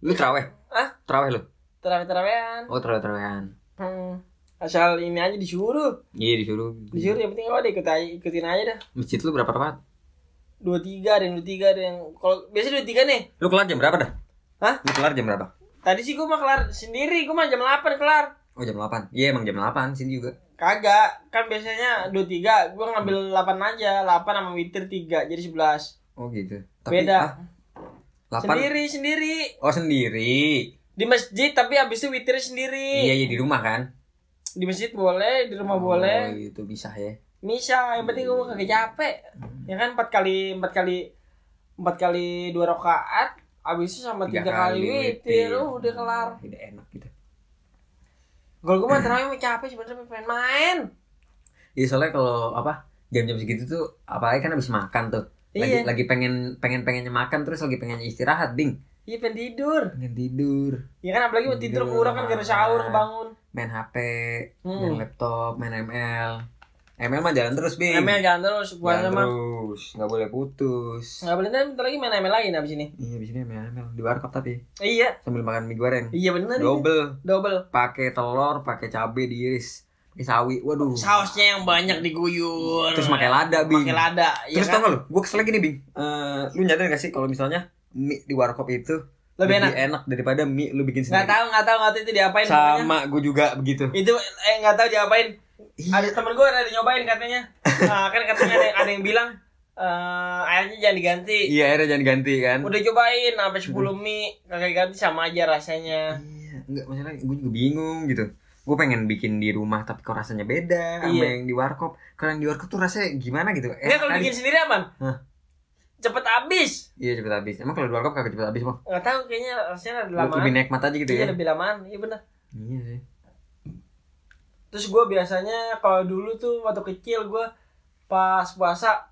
Lu terawih? Hah? Terawih lu? terawih-terawihan. Oh terawih-terawihan. Hmm. Asal ini aja disuruh. Iya disuruh. Disuruh yang penting deh ikut aja, ikutin aja dah. Masjid lu berapa rakaat? Dua tiga ada yang dua tiga ada yang kalau biasanya dua tiga nih. Lu kelar jam berapa dah? Hah? Lu kelar jam berapa? Tadi sih gue mah kelar sendiri, gue mah jam 8 kelar. Oh jam 8 Iya emang jam 8 sini juga Kagak, kan biasanya dua tiga, gue ngambil 8 aja, 8 sama witir 3, jadi 11 Oh gitu Beda. ah, 8 Sendiri, sendiri Oh sendiri Di masjid, tapi abis itu witir sendiri Iya iya di rumah kan Di masjid boleh, di rumah boleh Oh gitu bisa ya Bisa, yang penting gue kagak capek Ya kan 4 kali, 4 kali 4 kali 2 rakaat Abis itu sama 3 kali, witir, udah kelar. Udah enak gitu. Kalau gue mah terawih capek sebenernya pengen main. Iya soalnya kalau apa Jam-jam segitu tuh Apalagi kan habis makan tuh. Lagi, Iya. lagi pengen pengen pengennya makan terus lagi pengennya istirahat bing Iya pengen tidur. Pengen tidur. Ya kan apalagi mau tidur kurang kan gara sahur kebangun main HP Hmm. main laptop main ML ML mah jalan terus bing. ML jangan terus jalan puasa mah terus nggak boleh putus. Nggak boleh ntar bentar lagi main ML lagi nih abis ini. Iya di sini ML ML di warkop tapi. Iya. Sambil makan mie goreng. Iya bener itu. Double. Double. Pakai telur pakai cabai diiris pakai sawi waduh. Sausnya yang banyak diguyur. Terus pakai lada bing. Pakai lada ya terus kan? tau gak lu? Gue kesel lagi nih bing. Eh, lu nyadar gak sih kalau misalnya mie di warkop itu Lebih enak? daripada mie lu bikin sendiri? tahu nggak tahu nggak tahu itu diapain sama gue juga begitu. Itu eh nggak tahu diapain Iya. Ada temen gue ada nyobain katanya. Nah kan katanya ada, ada yang bilang eh airnya jangan diganti. Iya akhirnya jangan ganti kan? Udah cobain sampai 10 mie kagak diganti sama aja rasanya. Iya enggak masalah gue juga bingung gitu. Gue pengen bikin di rumah tapi kok rasanya beda sama Iya. yang di warkop. Kalau yang di warkop tuh rasanya gimana gitu? Enggak kalau bikin sendiri apaan? Hah? Cepet habis. Iya cepet habis. Emang kalau di warkop kagak cepet habis mah Nggak tahu kayaknya rasanya ada Buat lebih nikmat aja gitu Iya ya. lebih lamaan Iya bener. Iya sih Terus gue biasanya kalau dulu tuh waktu kecil gue pas puasa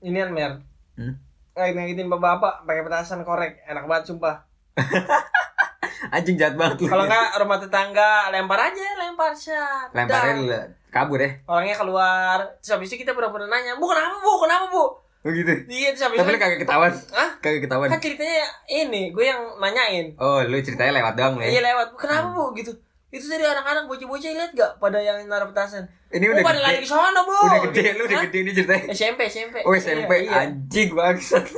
inian mer. Hmm? Kayak ngagitin bapak-bapak pakai petasan korek, enak banget sumpah. [LAUGHS] anjing jahat banget Kalau enggak rumah tetangga lempar aja, lempar lemparnya Dah. lu kabur ya Orangnya keluar, terus habis itu kita pura-pura nanya, "Bu, kenapa, Bu? Kenapa, Bu?" oh gitu Iya, terus habis tapi lu kagak ketahuan Hah? kagak ketahuan kan ceritanya ini, gue yang nanyain. oh lu ceritanya lewat doang lu Iya ya lewat, "Bu, kenapa, Bu?" gitu. Itu tadi anak-anak bocah-bocah lihat gak pada yang naruh petasan? ini Oh, udah pada lari ke sana, Bu. udah gede lu udah gede ini ceritanya SMP, SMP. oh SMP Iya, iya. anjing bangsat [LAUGHS]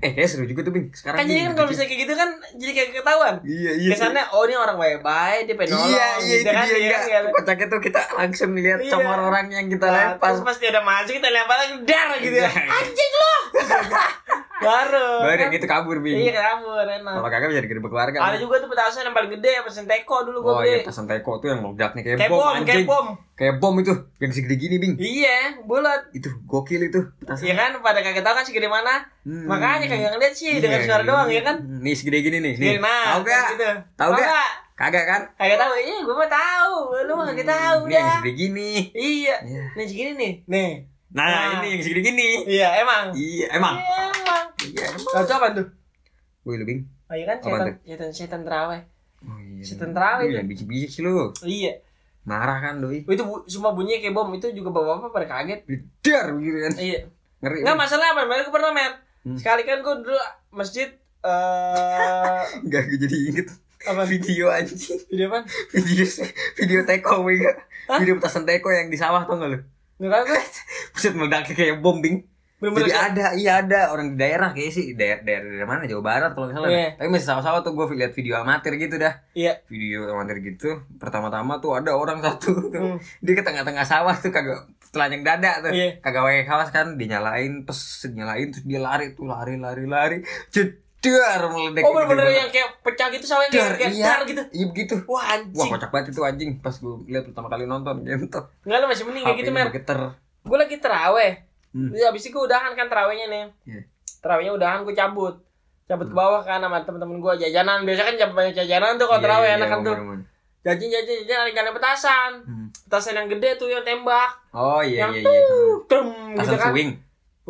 eh kayak seru juga tuh bing sekarang Kan jadi kan kalau misalnya kayak gitu kan jadi kayak ketahuan. iya iya. Kesannya oh ini orang baik-baik, dia pengen nolong Iya, iya, gitu itu kan. dia, iya enggak. kan, iya. Kocaknya tuh kita langsung lihat Iya. congor orang yang kita Nah, lempar. Terus pasti ada maju kita lempar lagi dar gitu ya. Iya. Anjing lu. [LAUGHS] Baru. Baru kan? yang gitu kabur, Bing. Iya kabur enak. Kalau kagak bisa digerebek warga. Ada juga tuh petasan yang paling gede pesen teko dulu Oh gua iya, petasan teko tuh yang meledaknya kayak, Kayak bom, kayak bom. Kayak bom itu, yang segede gini, Bing. Iya, bulat. Itu gokil itu petasan. Iya kan pada kagak tahu kan segede mana. Hmm. Makanya kagak ngeliat sih dengan Iya, suara iya. doang ya kan. Nih segede gini nih. Nih. Nah, Tahu gak? gitu. Tahu gak? Kagak kan? Kagak tahu. Iya, gua mah tahu. Lu mah kagak tahu Nih yang dah. segede gini. Iya. Iya. Nih segini nih. Nih. Nah, Nah. ini yang segede gini. Iya, emang. Iya, emang. Emang. Iya, emang. Itu apa tuh? Lu, Bing. Oh iya kan setan setan setan terawih. Oh iya. Setan terawih tuh. yang bisik-bisik sih lu. Iya. Marah kan, doi. Itu bu, semua bunyinya kayak bom itu juga bapak-bapak pada kaget. Dar gitu kan. Iya. Ngeri. Enggak masalah apa, mereka pernah mer. Hmm. Sekali kan gua dulu masjid eh [LAUGHS] Enggak gue jadi inget apa video anjing. video apa? Video video teko gue? Video petasan teko yang di sawah tau gak lu? Enggak tahu gue. Buset meledaknya kayak bom bing. Bener-bener Jadi kayak- ada, iya ada orang di daerah kayak sih daerah, daerah dari mana Jawa Barat kalau nggak salah. Iya. Tapi masih sama-sama tuh gue lihat video amatir gitu dah. Iya. Video amatir gitu. Pertama-tama tuh ada orang [LAUGHS] satu tuh. Hmm. Dia ke tengah-tengah sawah tuh kagak telanjang dada tuh. Iya. Kagak pakai kaos kan, dinyalain, pes dinyalain terus dia lari tuh lari lari lari. Jedar meledek. Oh bener-bener yang kayak pecah gitu sawahnya Dar, kayak, iya. dar gitu. Iya begitu. Wah Wah anjing. kocak banget itu anjing pas gue lihat pertama kali nonton gitu. Enggak lu masih mending kayak gitu, Mer. Gue lagi teraweh. Hmm. Terus Abis itu gue udahan kan terawihnya nih. Iya. Terawihnya udahan gue cabut. Cabut ke bawah kan sama temen-temen gue jajanan. Biasa kan jam banyak jajanan tuh kalau Iya, terawih iya, enak iya, kan tuh. momen-momen. Jajan jajan jajan ada petasan. Hmm. Petasan yang gede tuh yang tembak. Oh iya yang iya iya. tuh tem gitu kan. swing.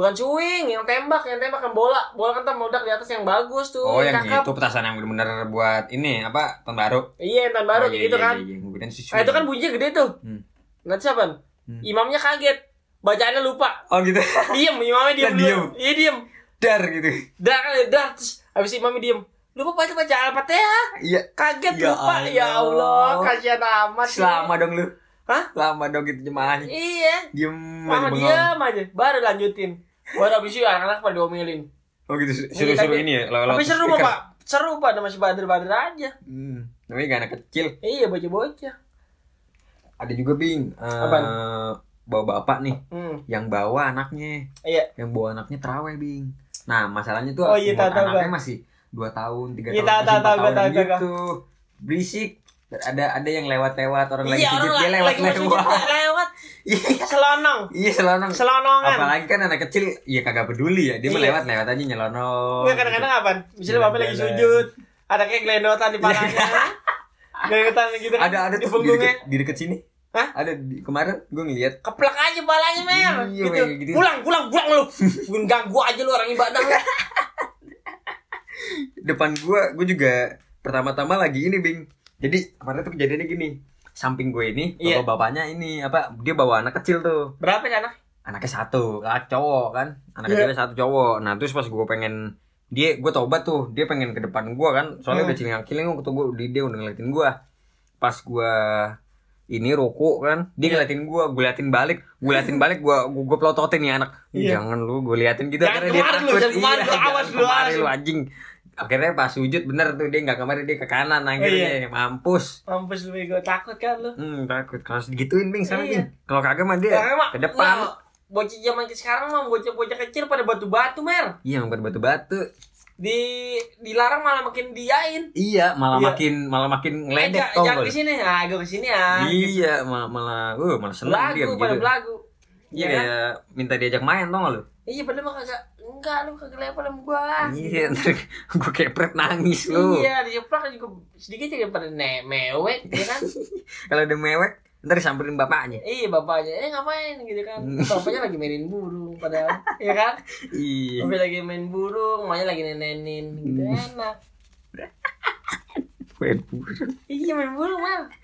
Bukan swing, yang tembak, yang tembak yang bola. Bola kan meledak di atas yang bagus tuh. Oh yang cakep. itu petasan yang bener-bener buat ini apa tahun baru. Iya, yang tahun baru Oh, iya, gitu iya, kan. Iya, iya. Nah, itu kan bunyinya gede tuh. Hmm. Nanti siapa? Hmm. Imamnya kaget. Bacaannya lupa. Oh gitu. [LAUGHS] Diem, imamnya diem Kan dulu. diem. Iya diem. Dar gitu. Dah kan dah terus habis imamnya diem. Lupa baca baca Al-Fatihah. Iya. Kaget Ya lupa. Ya Allah, Allah. kasihan amat. Selama dong lu. Hah? Lama dong gitu jemaahnya. Iya. Diem Mama aja bengong. diam aja. Baru lanjutin. Baru habis itu anak-anak pada diomelin. Oh gitu Iya, seru-seru tapi- ini ya. Lewat Tapi seru Pak. Seru Pak, ada masih bader-bader aja. Hmm. Namanya gak anak kecil. Iya, bocah-bocah. Ada juga Bing. eh, Apaan? bawa bapak nih Hmm. yang bawa anaknya. Iya. Yang bawa anaknya terawih Bing. Nah masalahnya tuh Oh, iya, tahu, tahu, anaknya gua. masih 2 tahun, 3 Iya, tahun, tahu, masih tahu, 4 tahu, gua tahun tahu, tahu, gitu. Berisik. Ada ada yang lewat-lewat orang lagi Iya, sujud dia lagi mau sujud lewat-lewat. Lewat. Iya. Selonong. Iya selonong. Selonongan. Apalagi kan anak kecil ya kagak peduli ya. Dia mah Iya. lewat lewat aja nyelonong. Enggak kadang-kadang apa? Misalnya bapak lagi sujud, ada kayak gelendotan di palanya. gelendotan [LAUGHS] gitu kan. Ada ada di tuh di punggungnya. deket, di deket sini. Hah? Ada di, kemarin gue ngeliat. Keplak aja palanya mer Iya, gitu. kayak gitu. Pulang, pulang, pulang lu. [LAUGHS] Gun ganggu aja lu orang ibadah lu. depan gua gue juga pertama-tama lagi ini bing jadi kemarin tuh kejadiannya gini samping gue ini Iya. bawa bapaknya ini apa dia bawa anak kecil tuh Berapa sih anak? anaknya satu cowok kan anak Iya. kecilnya satu cowok nah terus pas gue pengen dia gue tobat tuh dia pengen ke depan gua kan soalnya Hmm. udah ciling ciling tuh gue di dia udah ngeliatin gua pas gua ini rokok kan dia Iya. ngeliatin gua gue liatin balik gue liatin balik gua, gua pelototin nih anak Iya. jangan lu gue liatin gitu Jangan akhirnya dia kemarin lu, takut. jangan kemarin lu, Iya, lu, awas lu lu. anjing akhirnya pas sujud bener tuh dia nggak kemarin dia ke kanan akhirnya mampus Mampus lu gue takut kan lu. hmm takut kalau digituin bing sama Iya. bing kalau kagak mah dia Karena ke depan ya, bocah zaman sekarang mah bocah-bocah kecil pada batu-batu mer. iya emang batu-batu Di dilarang malah makin diain. iya malah Iya. makin malah makin Eh, ngeledek tau jangan gak ke lu? sini. Ah, gue ke sini ah. iya malah malah uh malah seneng dia Belagu pada begitu belagu. iya Iya kan? kayak minta diajak main tau gak lu Iya padahal mah kagak enggak lu kagak level sama gua. iya ntar gue kepret nangis lu Iya, dijeplak juga sedikit juga pada ne mewek ya kan. [LAUGHS] kalau udah mewek ntar disamperin bapaknya iya bapaknya eh ngapain gitu kan. Hmm. Bapaknya lagi mainin burung padahal ya kan. iya Bapaknya lagi main burung, emaknya lagi nenenin gitu Hmm. enak. [LAUGHS] Main burung. Iya main burung mah. [LAUGHS]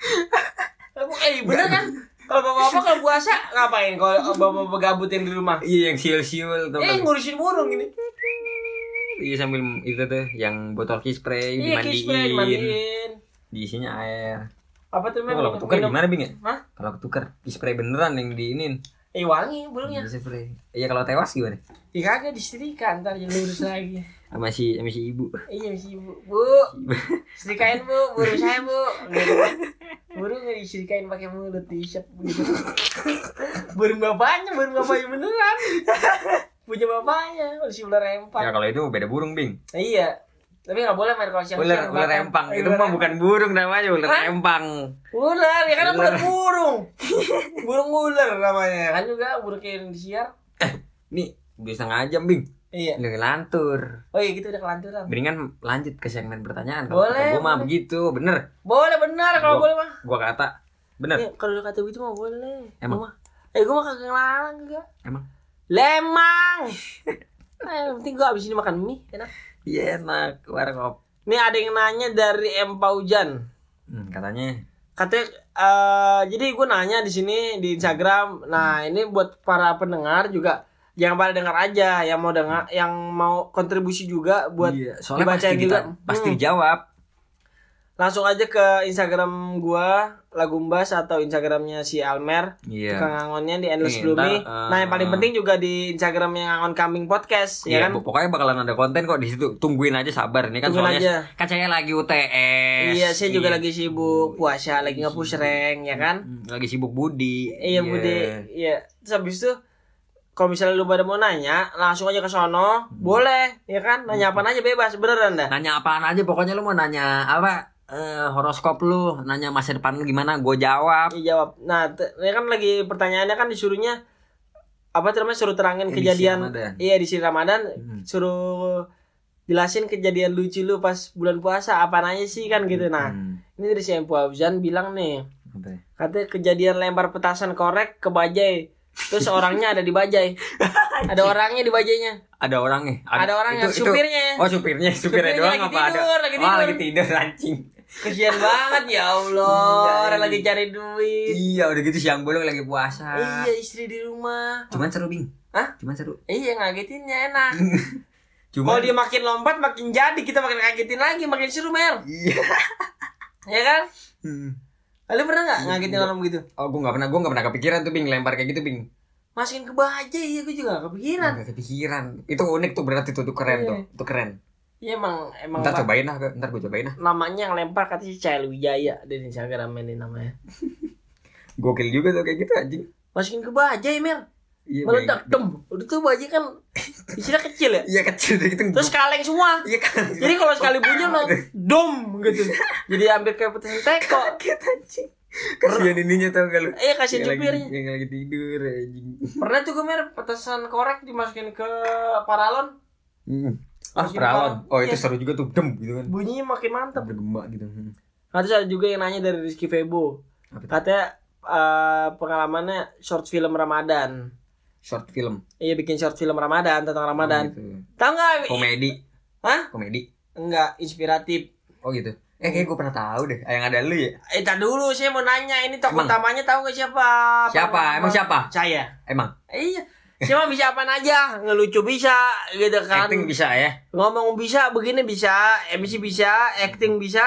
Eh bener kan? Kalau bapak-bapak kalau puasa ngapain kalau bapak-bapak gabutin di rumah? iya yang siul-siul Eh ngurusin burung gini. iya sambil itu tuh yang botol key spray Iya kiss spray, dimandiin dimandiin. diisinya air Apa tuh memang kalau ketukar minum- gimana bing ya Hah? kalau ketukar key spray beneran yang diinin Eh wangi burungnya. Iya kalau tewas gimana Ya kagak disetrika ntar jadi lurus [LAUGHS] lagi. Sama si sama si ibu Iya misi ibu. Bu, setrikain bu, burung saya bu. Burung nggak disetrikain pakai mulut diisep gitu. burung bapaknya, burung bapaknya beneran. Punya bapaknya, masih ular ya empang. kalau itu beda burung bing Nah, iya. Tapi nggak boleh main kalau siang ular ular empang itu mah bukan burung namanya ular Hah? empang Ular, ya kan Ular. bukan burung. burung ular namanya. Kan juga burung kayak yang disiar. nih bisa setengah jam bing Iya. ini lantur Oh iya gitu udah kelanturan. mendingan lanjut ke segmen pertanyaan Boleh, gue mah begitu bener Boleh benar kalau Gua- boleh mah. gua kata bener Iya, kalau udah kata begitu mah boleh. Emang? Gua mah- Eh, gue mah kagak ngelarang juga. emang Lemang. [LAUGHS] nah, yang penting gue abis ini makan mie, enak. iya enak warkop Nih ada yang nanya dari M Paujan. hmm, katanya Katanya, eh jadi gue nanya di sini di Instagram. Nah, ini buat para pendengar juga jangan pada dengar aja yang mau dengar yang mau kontribusi juga buat iya, soalnya pasti dibacain kita juga. pasti Hmm. dijawab langsung aja ke Instagram gua Lagumbas atau Instagramnya si Almer Iya. tukang ngangonnya di Endless Gloomy. ntar, nah yang paling penting juga di Instagramnya ngangon kambing podcast Iya, ya kan pokoknya bakalan ada konten kok di situ. Tungguin aja sabar nih kan Tungguin soalnya aja. kan saya lagi UTS. iya saya juga lagi sibuk puasa lagi nge-push rank ya kan Hmm, Lagi sibuk Budi. iya Budi iya terus habis itu kalau misalnya lu pada mau nanya langsung aja ke sono boleh ya kan nanya apa aja bebas beneran dah Nanya apaan aja pokoknya lu mau nanya apa eh, horoskop lu, nanya masa depan lu gimana, gue jawab. Iya jawab. Nah, ini kan lagi pertanyaannya kan disuruhnya apa namanya suruh terangin Edisi kejadian Ramadan. iya di Ramadan Hmm. suruh jelasin kejadian lucu lu pas bulan puasa apa aja sih kan gitu. Nah, Hmm, ini dari si Fauzan bilang nih, apa ya? katanya kejadian lempar petasan korek ke bajai. Terus orangnya ada di bajai. [LAUGHS] ada orangnya di bajainya. Ada orangnya. Ada orangnya, itu- itu- supirnya. Oh, supirnya, supirnya Supirnya doang lagi apa ada? tidur, lagi Oh, tidur. lagi tidur anjing. Kesian banget ya Allah, Iya, orang iya. lagi cari duit. Iya, udah gitu siang bolong lagi puasa. Iya, istri di rumah. Cuman seru, Bing. Hah? Cuman seru. Iya, ngagetinnya enak. [LAUGHS] Cuman Kalau dia makin lompat makin jadi kita makin kagetin lagi makin seru mer Iya. ya kan Hmm. Lalu pernah nggak ngagetin orang begitu Oh, gue gak pernah, gue gak pernah kepikiran tuh, Bing, lempar kayak gitu, Bing. masukin ke baja iya gue juga gak kepikiran Gak kepikiran. Itu unik tuh berarti tuh, tuh keren Iya. tuh. Itu keren. iya emang emang Ntar cobain lah, ntar gue cobain lah. namanya yang lempar katanya si Cael Wijaya dari Instagram ini namanya [LAUGHS] Gokil juga tuh kayak gitu anjing. masukin ke baja ya mer Iya, meledak dem udah tuh baja kan istilah kecil ya Iya kecil tuh gitu. terus kaleng semua Iya kan. jadi kalau sekali bunyi lo dom gitu jadi hampir kayak petasan teko kaget anjing. Kasihan ininya tau gak lu? iya kasih Yang lagi, supirnya yang lagi tidur anjing. pernah tuh gue mer petasan korek dimasukin ke paralon Hmm. Ah, paralon. Oh, itu Iya. seru juga tuh, dem gitu kan. bunyinya makin mantep Bergema gitu. Hmm. Nah, terus ada juga yang nanya dari Rizky Febo. Katanya eh, pengalamannya short film Ramadan. Short film. Iya bikin short film Ramadan tentang Ramadan. Oh, gitu. Tahu nggak? Komedi. Hah? Komedi. Enggak, inspiratif. Oh gitu. Eh kayak gue pernah tahu deh. Yang ada lu ya? Eh, tar dulu saya mau nanya ini tokoh Emang? utamanya tahu nggak siapa? Siapa? Emang siapa? Saya. Emang Eh, iya. Siapa bisa apa aja? Ngelucu bisa gitu kan. acting bisa ya? Ngomong bisa, begini bisa, MC bisa, acting bisa.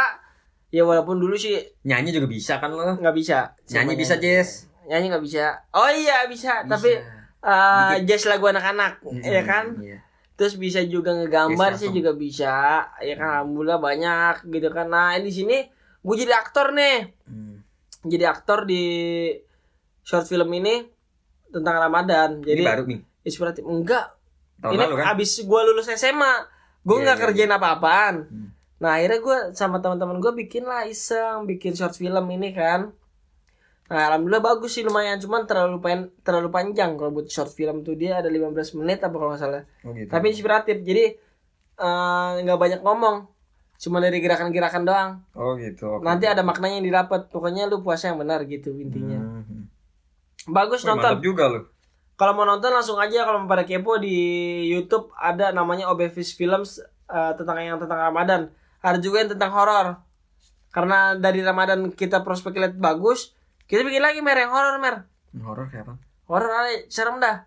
Ya walaupun dulu sih Nyanyi juga bisa kan lo? nggak bisa. Nyanyi Sama bisa, Jess. Nyanyi nggak bisa. Oh iya bisa, Bisa. tapi eh Dikit. jazz lagu anak-anak, Mm, ya kan? Iya. Terus bisa juga ngegambar Jazz sih juga bisa, ya kan? Alhamdulillah banyak gitu kan. Nah di sini gue jadi aktor nih, Hmm. jadi aktor di short film ini tentang Ramadan. Jadi Jadi baru nih. inspiratif enggak? Tahun ini lalu kan? abis gue lulus SMA, gue Iya, nggak iya, kerjain apa-apaan. Hmm. Nah akhirnya gue sama teman-teman gue bikin lah iseng, bikin short film ini kan. Nah alhamdulillah bagus sih lumayan, cuman terlalu pen, terlalu panjang kalau buat short film tuh dia ada 15 menit apa kalau nggak salah. Oh gitu. Tapi inspiratif, jadi eh, nggak banyak ngomong, cuma dari gerakan-gerakan doang. Oh gitu. oke. Nanti ada maknanya yang didapat, pokoknya lu puasa yang benar gitu intinya. Hmm. Bagus Wih, nonton. juga lu. Kalau mau nonton langsung aja kalau mau pada kepo di YouTube ada namanya Obevis Films eh, tentang yang tentang Ramadan. Ada juga yang tentang horor. Karena dari Ramadan kita prospek lihat bagus, kita bikin lagi mer yang horor mer. Horor kayak apa? Horor ale, serem dah.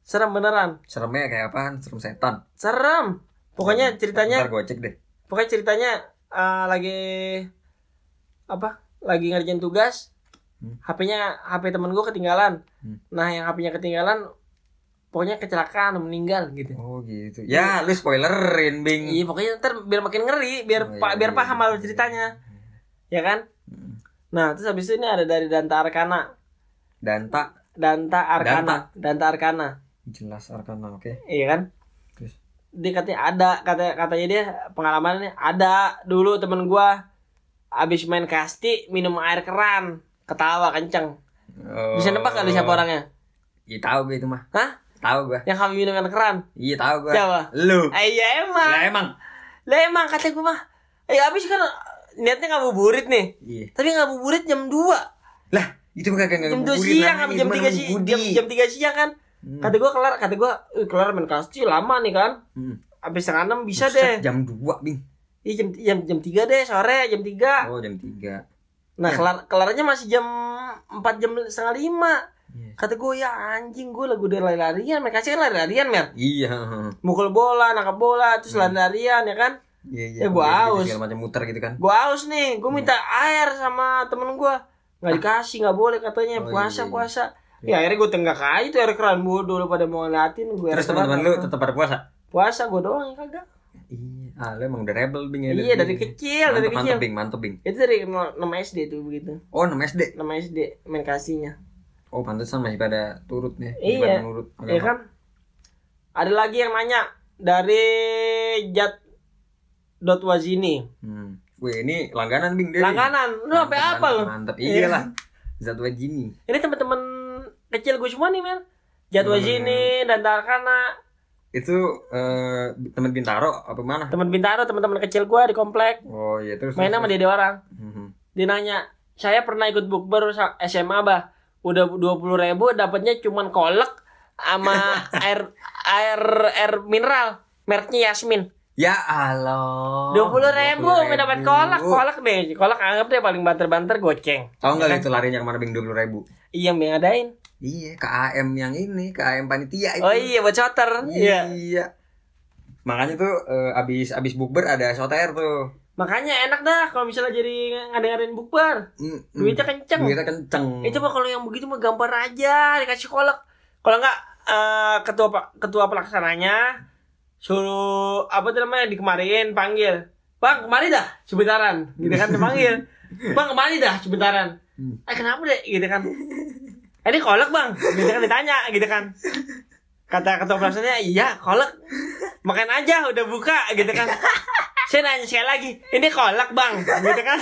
Serem beneran. Seremnya kayak apaan? Serem setan. Serem. Pokoknya ceritanya Ntar gue cek deh. pokoknya ceritanya eh, lagi apa? Lagi ngerjain tugas. Hmm. HP-nya HP temen gue ketinggalan. Hmm. Nah, yang HP-nya ketinggalan pokoknya kecelakaan meninggal gitu. Oh gitu. Ya, lu spoilerin, Bing. Iya pokoknya ntar biar makin ngeri, biar Oh, pa- iya, biar iya, paham iya. alur ceritanya, ya kan? Nah terus habis ini ada dari Danta Arkana, Danta Danta Arkana, Danta Arkana, jelas arkana, oke. iya kan? Terus Dia katanya ada, kata katanya dia pengalamannya ada dulu temen gua abis main kasti minum air keran, ketawa kenceng. Bisa nebak lu siapa orangnya? Iya tahu gue itu mah. Hah? Tahu gue. Yang kami minum air keran? Iya tahu gue. Siapa? Lu. Eh, iya emang. Lah emang. Lah emang kata gua mah. Eh abis kan niatnya ngabuburit nih. Iya. Tapi ngabuburit jam 2 Lah, itu mah kagak jam 2 ngabuburit siang apa jam 3 siang jam, jam 3 siang kan Hmm. kata gua kelar kata gua "Eh, kelar main kasti lama nih kan Hmm. habis setengah enam bisa Buset, deh Jam 2, Bing. iya jam jam jam tiga deh sore jam 3 Oh, jam 3. nah kelar kelarnya masih jam 4 jam setengah lima Iya. kata gua ya anjing gua lagu udah lari-larian main kasih kan lari-larian mer Iya. mukul bola nangkap bola terus Hmm. lari-larian ya kan Iya iya. Ya, gua haus. Macam muter gitu kan. Gue haus nih, gue minta air sama temen gue nggak dikasih nggak boleh katanya Oh, puasa iya, iya. puasa ya akhirnya gue tenggak aja tuh air keran bodoh lu pada mau ngeliatin gue Terus teman-teman lu tetap pada puasa? puasa gue doang yang kagak Iya. Ah, lu emang udah rebel bing ya. iya dari kecil dari kecil mantep bing, mantep bing. itu dari 6 SD tuh begitu Oh, 6 SD. 6 SD main kasihnya Oh, pantesan masih pada turut nih. Masih Iya. nurut. ya kan ada lagi yang nanya dari Jat dot wazini Hmm. Wih, ini langganan bing dia. nih. langganan lu apa mantep, lu Mantep. Iya. Lah. Zat wajini. ini teman-teman kecil gue semua nih men Jat Hmm. wazini dan Tarkana Itu eh teman Bintaro apa mana? teman Bintaro teman-teman kecil gue di komplek Oh, iya terus. main sama dia orang. Mhm. dia nanya saya pernah ikut bukber SMA bah udah dua puluh ribu dapatnya cuman kolek sama [LAUGHS] air air air mineral mereknya Yasmin Ya Allah. dua puluh ribu 20.000. mendapat kolak kolak deh kolak anggap deh paling banter-banter goceng Tahu nggak Ya lu itu larinya ke mana bing dua ribu? iya yang ngadain Iya, KAM yang ini, KAM panitia itu. oh iya buat shooter iya Iya. Makanya tuh eh, abis abis bukber ada soter tuh. makanya enak dah kalau misalnya jadi ngadain bukber Mm, mm. duitnya kenceng Duitnya kenceng. itu mah kalau yang begitu mah gampang aja dikasih kolak kalau enggak eh, ketua ketua pelaksananya suruh apa tuh namanya di kemarin panggil. Bang kemari dah sebentaran. Gitu kan dipanggil. [LAUGHS] Bang kemari dah sebentaran. Hmm. eh kenapa deh gitu kan. Eh, ini kolak bang. Gitu kan ditanya gitu kan. Kata ketua pelaksananya iya kolak makan aja udah buka gitu kan. Saya nanya sekali lagi ini kolak bang? Gitu kan.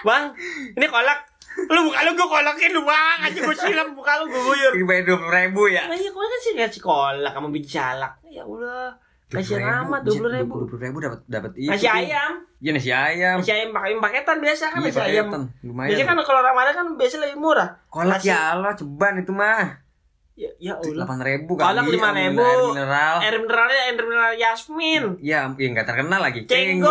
Bang ini kolak lu buka lu gue kolakin lu bang aja gue siram buka lu gue guyur Dibayar dua puluh ribu ya. nah iya gue kan sih ngasih kolak sama biji salak ya udah kasih amat dua puluh ribu Dua puluh ribu dapat dapat itu. nasi ayam Iya nasi ayam. nasi ayam pakai paketan biasa kan Iya, nasi ayam. Lumayan. biasanya kan kalau ramadan kan biasa lebih murah kolak nasi- ya Allah ceban itu mah. ya, ya Allah Delapan ribu Kolak kali. 5.000. Air mineral. air mineralnya air mineral Yasmin Ya, ya nggak terkenal lagi. Cenggo,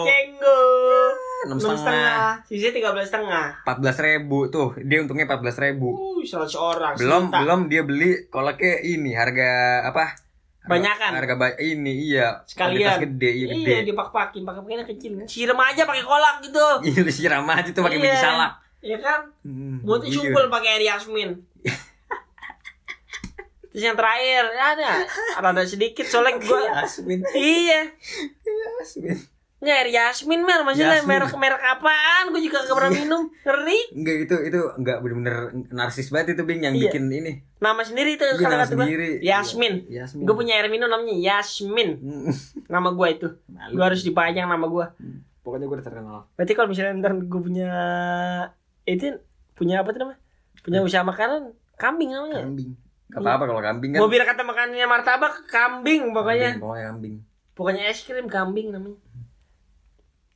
cenggo. Enam Enam setengah. sisanya tiga belas setengah. Empat belas ribu tuh. Dia untungnya empat belas ribu. Uh, seratus orang. belum sejuta. belum dia beli kolaknya ini harga apa Banyakan. harga ba- ini iya Sekalian. gede iya gede Iya, dipak-pakin, pakai pakainya kecil. Siram aja pakai kolak gitu. [LAUGHS] iya disiram aja tuh pakai Iya. biji salak Iya kan? Hmm, Mau tuh iya. sumpel pakai air Yasmin. [LAUGHS] Terus yang terakhir, ada rada sedikit soalnya gua Yasmin iya. Yasmin Nggak air Yasmin mer, maksudnya Yasmin. merek merek apaan? Gue juga gak pernah minum. [LAUGHS] Ngeri. enggak itu itu enggak bener-bener narsis banget itu bing yang Iya. bikin ini Nama sendiri tuh Iya, nama kata gua. sendiri. Yasmin. Iya, Yasmin Gue punya air minum namanya Yasmin. Hmm, [LAUGHS] Nama gua itu. Gue harus dipajang nama gua. pokoknya gue udah terkenal Berarti kalau misalnya ntar gue punya itu punya apa tuh namanya? Punya usaha makanan kambing namanya. kambing Gak apa-apa kalau kambing kan Mau biar kata makanannya martabak kambing pokoknya. Kambing, pokoknya kambing Pokoknya es krim kambing namanya.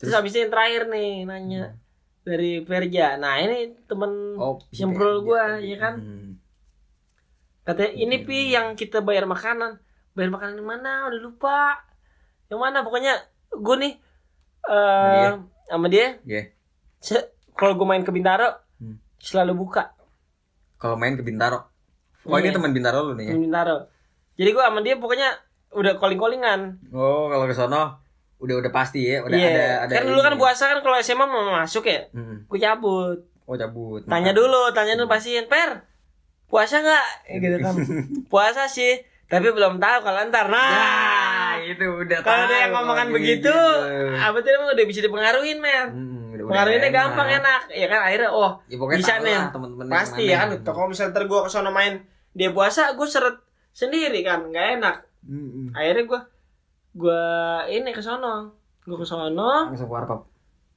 Terus, Terus- habis itu yang terakhir nih nanya dari Verja. Nah, ini temen oh Nyemprol iya, gua, iya. ya kan? Hmm. katanya ini Hmm. pi yang kita bayar makanan. Bayar makanan yang mana? Udah lupa. Yang mana? Pokoknya gue nih eh Sama sama dia Iya. se- kalau gue main ke Bintaro Hmm. selalu buka kalau main ke Bintaro oh ini Iya. teman Bintaro lu nih ya Bintaro. Jadi gue sama dia pokoknya udah calling-callingan. Oh, kalau ke sono udah udah pasti ya, udah Iya. ada ada. kan dulu kan puasa kan kalau SMA mau masuk ya, Mm-mm. gue cabut. Oh, cabut. Tanya Makan. dulu, tanya dulu pasien, "Per, puasa nggak?" Eh, gitu kan. [LAUGHS] puasa sih, tapi belum tahu kalau ntar. Nah, Nah, itu udah kalau dia yang ngomongan begitu, gitu. apa tuh emang udah bisa dipengaruhin, men. Hmm, Pengaruhinnya gampang enak. Ya kan akhirnya oh, Ya, bisa nih. pasti ya kan. Kalau misalnya ntar gue ke sana main dia puasa, gue seret sendiri kan, nggak enak. Mm-mm. Akhirnya gue gue ini ke sono. Gue ke sono Langsung ke warkop.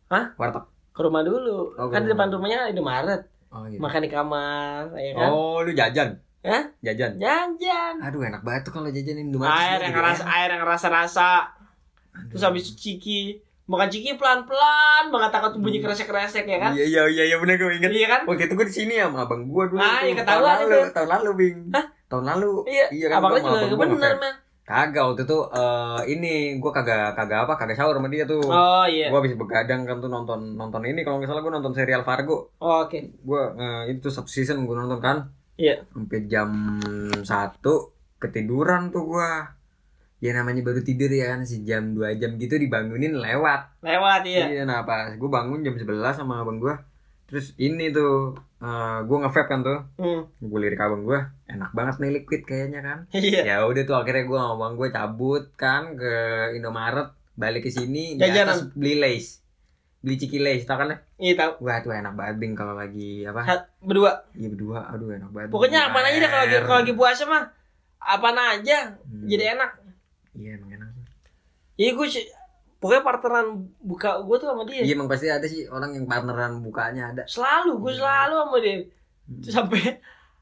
Hah? Warteg. ke rumah dulu. Oh, kan di depan rumah. rumahnya ada Maret. Oh, iya. Makan di kamar, ya kan? Oh, lu jajan. Hah? Jajan. Jangan. Aduh, enak banget tuh kalau jajanin Indomaret. Air yang ngerasa air yang rasa-rasa. Terus habis itu ciki. Makan ciki pelan-pelan banget takut bunyi kresek-kresek ya kan? Iya, iya, iya, iya benar gue inget. Iya kan? Waktu itu gue di sini sama abang gue dulu. Ah, iya, ketahuan tahun lalu, tahun lalu, Bing. Hah? Tahun lalu. Iya, kan abang gua lu juga gua bener, nge-vape. Kagak waktu itu eh, ini gue kagak kagak apa kagak sahur sama dia tuh. Oh iya. Gue habis begadang kan tuh nonton nonton ini kalau nggak salah gue nonton serial Fargo. Oh, Oke. Gue itu satu season gue nonton kan Iya. sampai jam satu ketiduran tuh gue. ya namanya baru tidur ya kan sejam dua jam gitu dibangunin lewat lewat iya iya nah pas gue bangun jam 11 sama abang gue terus ini tuh eh gue nge kan tuh. Hmm. gue lirik abang gue enak banget nih liquid kayaknya kan. Iya. Ya udah tuh akhirnya gue sama abang gue cabut kan ke Indomaret balik ke sini di atas beli lace. Beli ciki lace tau kan ya? Iya tahu wah tuh enak banget Bing kalau lagi apa? Hat- berdua? Iya berdua. Aduh enak banget. Pokoknya apa aja deh kalau lagi kalau lagi puasa mah. Apa aja Hmm. jadi enak. Iya emang enak iya gue pokoknya partneran buka gue tuh sama dia. Iya emang pasti ada sih orang yang partneran bukanya ada. Selalu gue Iya. selalu sama dia. Hmm. Terus sampai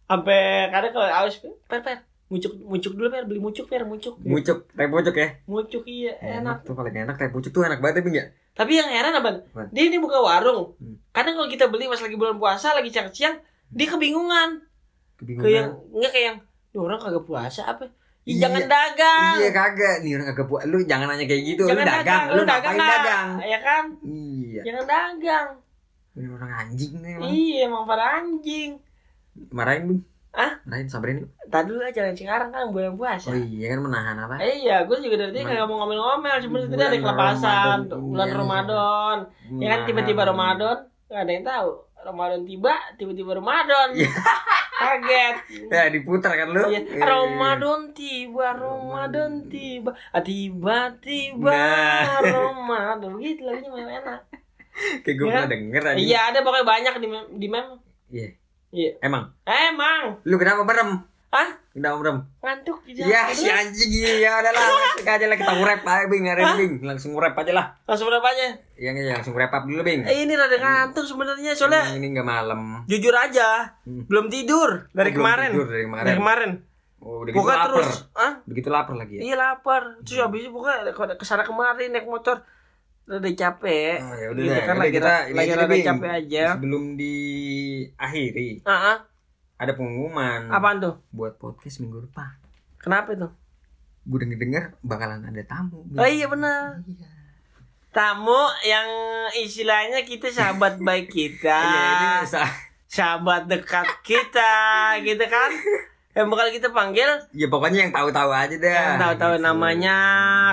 sampai kadang kalau aus per per mucuk mucuk dulu per beli mucuk per mucuk. Mucuk teh pucuk ya? Mucuk iya enak tuh paling enak teh pucuk tuh enak banget Bing ya tapi yang heran apa? Dia ini buka warung. Hmm. kadang kalau kita beli pas lagi bulan puasa lagi siang-siang dia kebingungan. Kebingungan. Kayak yang enggak kayak yang "Ini orang kagak puasa apa Iya. jangan dagang Iya kagak, nih orang kagak. Lu jangan nanya kayak gitu. jangan lu dagang, lu, ngapain nggak? dagang? ya kan Iya. jangan dagang Ini orang anjing nih emang. iya emang pada anjing Marahin, Bing. Ah? Marahin samperin yuk. tadi dulu aja sekarang kan bulan puasa Oh iya kan menahan apa? Eh, iya, gue juga dari tadi kagak mau ngomel-ngomel, tadi bulan ada kelepasan, Ramadan bulan ini. Ramadan. Ya kan tiba-tiba Ramadan, nggak ada yang tahu. Ramadan tiba, tiba-tiba Ramadan. [LAUGHS] Iya. Kaget. Ya diputar kan lu? Iya, Eh. Ramadan tiba, Ramadan tiba, ah, tiba-tiba Nah. Ramadan. Begitu lagunya memang enak. Kayak gue Iya. pernah denger aja. Iya, ada pokoknya banyak di mem di mem. Iya. Iya. Emang? Emang, Lu kenapa merem? Ah Kenapa merem? ngantuk Iya si anjing iya udah lah [LAUGHS] langsung aja lah kita nge-rap aja Bing ini Bing. Langsung nge-rap aja lah. Langsung berapanya? Iya iya langsung wrap up dulu Bing. Eh, ini rada ngantuk sebenarnya soalnya ini nggak malam. jujur aja Hmm. belum tidur dari Oh, belum kemarin. tidur dari kemarin. dari kemarin. Oh udah gitu lapar. Terus ah begitu lapar lagi ya? Iya lapar. Terus habis itu pokoknya ke- ke sana kemari naik motor. Udah capek. Oh, ya udah Gitu kan, Udah lagi- kita ini lagi aja Bing. capek aja. Sebelum diakhiri, ah ah, ada pengumuman apaan tuh buat podcast minggu depan. kenapa itu Gue denger denger bakalan ada tamu. Oh iya benar Iya. tamu yang istilahnya kita sahabat [LAUGHS] baik kita Iya, sahabat dekat kita gitu kan yang bakal kita panggil ya pokoknya yang tahu-tahu aja dah. yang tahu-tahu gitu. namanya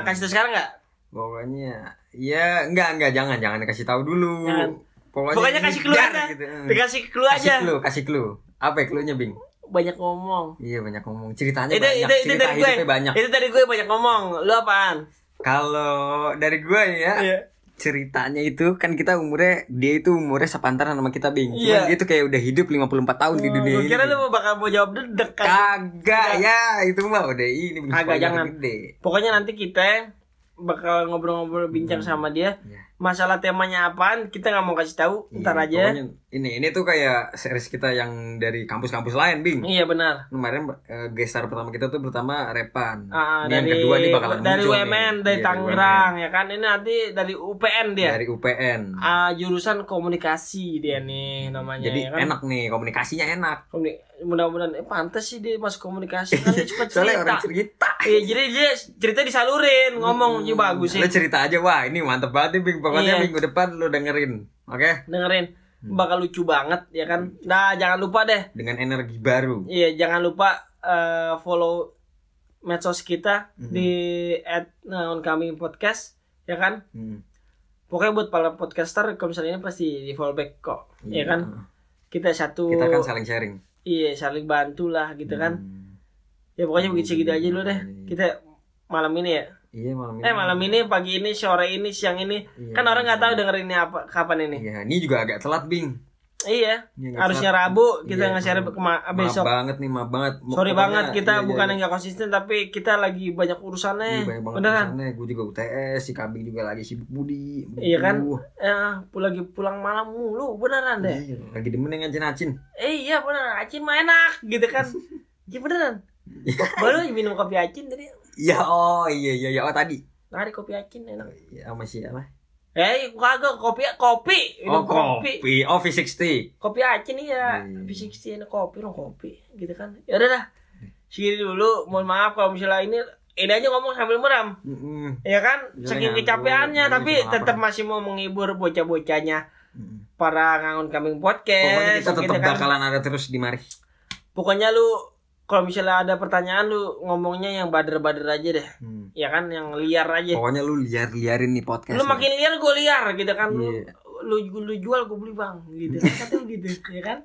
kasih tahu sekarang nggak Pokoknya ya enggak enggak jangan jangan dikasih tahu dulu. Jangan. Pokoknya, Pokoknya kasih aja. gitu. Dikasih clue Kasih aja clue, kasih clue. Apa ya clue-nya, Bing? banyak ngomong. Iya banyak ngomong. Ceritanya itu banyak itu itu cerita dari gue. banyak. Itu dari gue banyak ngomong. Lu apaan? Kalau dari gue ya iya. ceritanya itu kan kita umurnya dia itu umurnya sepantaran sama kita bing. Cuman Iya. dia tuh kayak udah hidup 54 tahun di dunia gue ini. kira lu bakal mau jawab dedek kan kagak ya itu mah udah ini. Kagak, jangan. gede. Pokoknya nanti kita bakal ngobrol-ngobrol bincang sama dia. Iya. Masalah temanya apaan kita nggak mau kasih tahu. Ntar Iya, aja. pokoknya ini ini tuh kayak series kita yang dari kampus-kampus lain bing. Iya benar. Kemarin eh, gestar pertama kita tuh pertama Repan. Ah, Ini yang dari kedua nih bakalan dari muncul UMN nih. dari Iya, Tangerang ya kan? Ini nanti dari UPN dia. Dari UPN Ah, jurusan komunikasi dia nih namanya jadi ya kan? enak nih komunikasinya enak. Komuni- mudah-mudahan eh pantas sih dia masuk komunikasi kan dia [LAUGHS] suka soalnya orang cerita. Cerita iya jadi dia cerita disalurin ngomong juga bagus sih Lo cerita aja wah ini mantep banget nih Bing Pokoknya Iya. minggu depan lo dengerin Oke dengerin Hmm. bakal lucu banget ya kan nah jangan lupa deh Dengan energi baru iya jangan lupa eh, follow medsos kita Hmm. di at oncoming podcast ya kan Hmm. pokoknya buat para podcaster kalau misalnya ini pasti di follow back kok ya Iya. kan kita satu Kita kan saling sharing iya saling bantu lah gitu kan Hmm. ya pokoknya begitu segitu aja dulu deh kita malam ini ya Iya malam ini. Eh malam ini pagi ini sore ini siang ini. Iya. kan orang nggak tahu dengerin ini apa kapan ini. Iya ini juga agak telat Bing. Iya harusnya telat. Rabu kita Iya, nge-share besok Maaf banget nih maaf banget. Sorry Pokoknya, banget kita iya, bukan iya, yang nggak konsisten tapi kita lagi banyak urusannya. Iya, banyak banget beneran? urusannya. Gue juga UTS, si Kambing juga lagi sibuk budi. Iya kan? Eh lagi pulang malam mulu beneran deh. Iya, lagi demen yang ngacin-ngacin. eh iya beneran. Acin mah enak gitu kan. [LAUGHS] Iya beneran. Baru aja minum kopi acin tadi Iya, oh iya iya iya oh tadi. Tadi kopi acin enak. Iya, sama siapa? Eh, kagak kopi kopi. Oh, kopi. kopi. Oh, V60. Kopi acin iya. Hmm. P60 enak kopi, dong kopi gitu kan. Ya udah dah. Segini dulu. Mohon maaf kalau misalnya ini ini aja ngomong sambil meram. Mm-mm. Ya kan? Saking kecapeannya tapi tetap masih mau menghibur bocah-bocahnya para ngangon kambing podcast. Pokoknya kita tetap gitu kan. bakalan ada terus di mari. Pokoknya lu kalau misalnya ada pertanyaan lu ngomongnya yang bader-bader aja deh. Hmm. Ya kan yang liar aja. Pokoknya lu liar-liarin nih podcast. lu makin liar gue liar gitu kan lu Iya. lu, lu jual gue beli bang gitu [LAUGHS] katanya gitu ya kan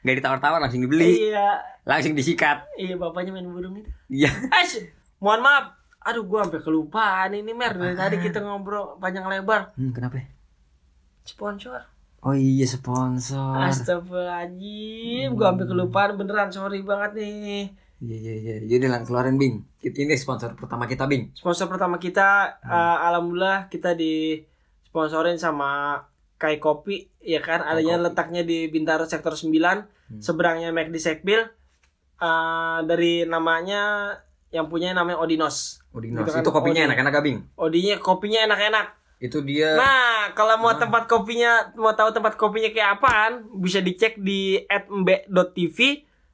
Gak ditawar-tawar langsung dibeli, iya langsung disikat. iya bapaknya main burung itu Iya. eh mohon maaf aduh gue sampai kelupaan ini mer dari tadi kita ngobrol panjang lebar Hmm, kenapa? sponsor Oh iya sponsor. Astagfirullahaladzim gue sampai kelupaan beneran sorry banget nih Iya iya iya. Jadi lang keluarin Bing. Ini sponsor pertama kita Bing. sponsor pertama kita eh, alhamdulillah kita disponsorin sama Kai Kopi ya kan adanya Kopi. letaknya di Bintaro sektor 9 seberangnya McD Sekbil Eh, dari namanya yang punya namanya Odinos Odinos. Gitu kan, Itu kopinya Odi. enak-enak Bing? Odinya kopinya enak-enak Itu dia. nah kalau mau Ah. tempat kopinya mau tahu tempat kopinya kayak apaan bisa dicek di @mbe.tv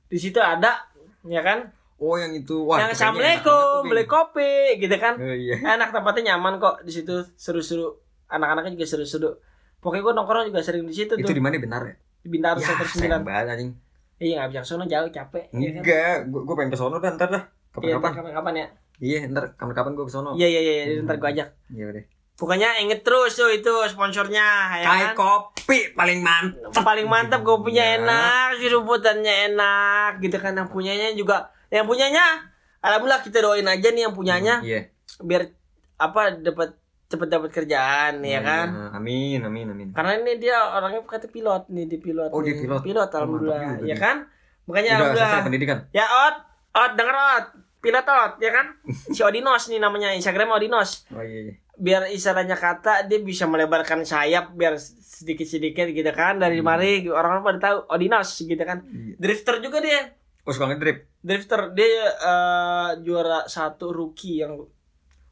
di situ ada ya kan Oh yang itu. Wah. yang assalamualaikum beli kopi gitu kan Oh iya. enak tempatnya nyaman kok di situ seru-seru anak-anaknya juga seru-seru pokoknya gue nongkrong juga sering di situ Itu di mana bentar ya? di Bintaro Ya, sektor sayang 9 banget anjing. iya nggak bisa sono jauh capek ya kan Enggak, gua, gua pengen ke sono dah ntar dah. Iya, Kapan-kapan. kapan-kapan ya Iya, ntar kapan-kapan gua ke sono. iya iya iya iya, ntar gue ajak Iya udah. Pokoknya inget terus tuh itu sponsornya ya Kai kan kopi paling mantap. paling mantap kopinya Iya. enak seruputannya enak gitu kan yang punyanya juga yang punyanya alhamdulillah kita doain aja nih yang punyanya Iya. biar apa dapat cepet dapat kerjaan ya kan Iya, Amin, amin, amin. karena ini dia orangnya kata pilot nih di pilot Oh, dia pilot. pilot Oh, alhamdulillah juga ya kan makanya Udah alhamdulillah pendidikan. ya ot ot denger ot pilot ot ya kan [LAUGHS] si Odinos nih namanya Instagram Odinos Oh iya. iya. Biar istilahnya kata dia bisa melebarkan sayap biar sedikit-sedikit gitu kan. Dari Hmm. mari orang-orang pada tahu Odinos gitu kan. Iya. drifter juga dia. Oh suka ngedrip. drifter dia eh, juara satu rookie yang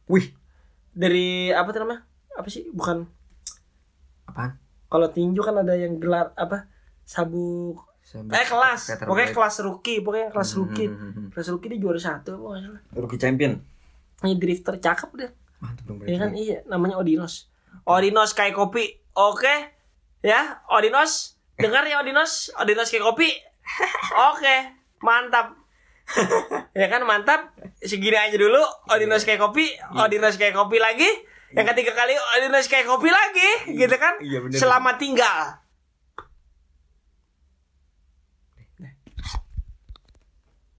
Wih, dari apa tuh namanya? Apa sih? Bukan. Apaan? kalau tinju kan ada yang gelar apa? Sabuk eh kelas. Pokoknya kelas rookie pokoknya kelas Hmm, rookie. hmm, hmm, hmm. kelas rookie dia juara satu apa salah. Rookie champion. ini drifter cakep deh Mantap dong ya kan? Iya namanya Odinos. Odinos kayak kopi. Oke? Ya Odinos? Dengar ya Odinos? Odinos kayak kopi? Oke mantap. Ya kan mantap? Segini aja dulu Odinos kayak kopi. Odinos kayak kopi lagi. Yang ketiga kali Odinos kayak kopi lagi gitu kan? Iya, bener. selamat tinggal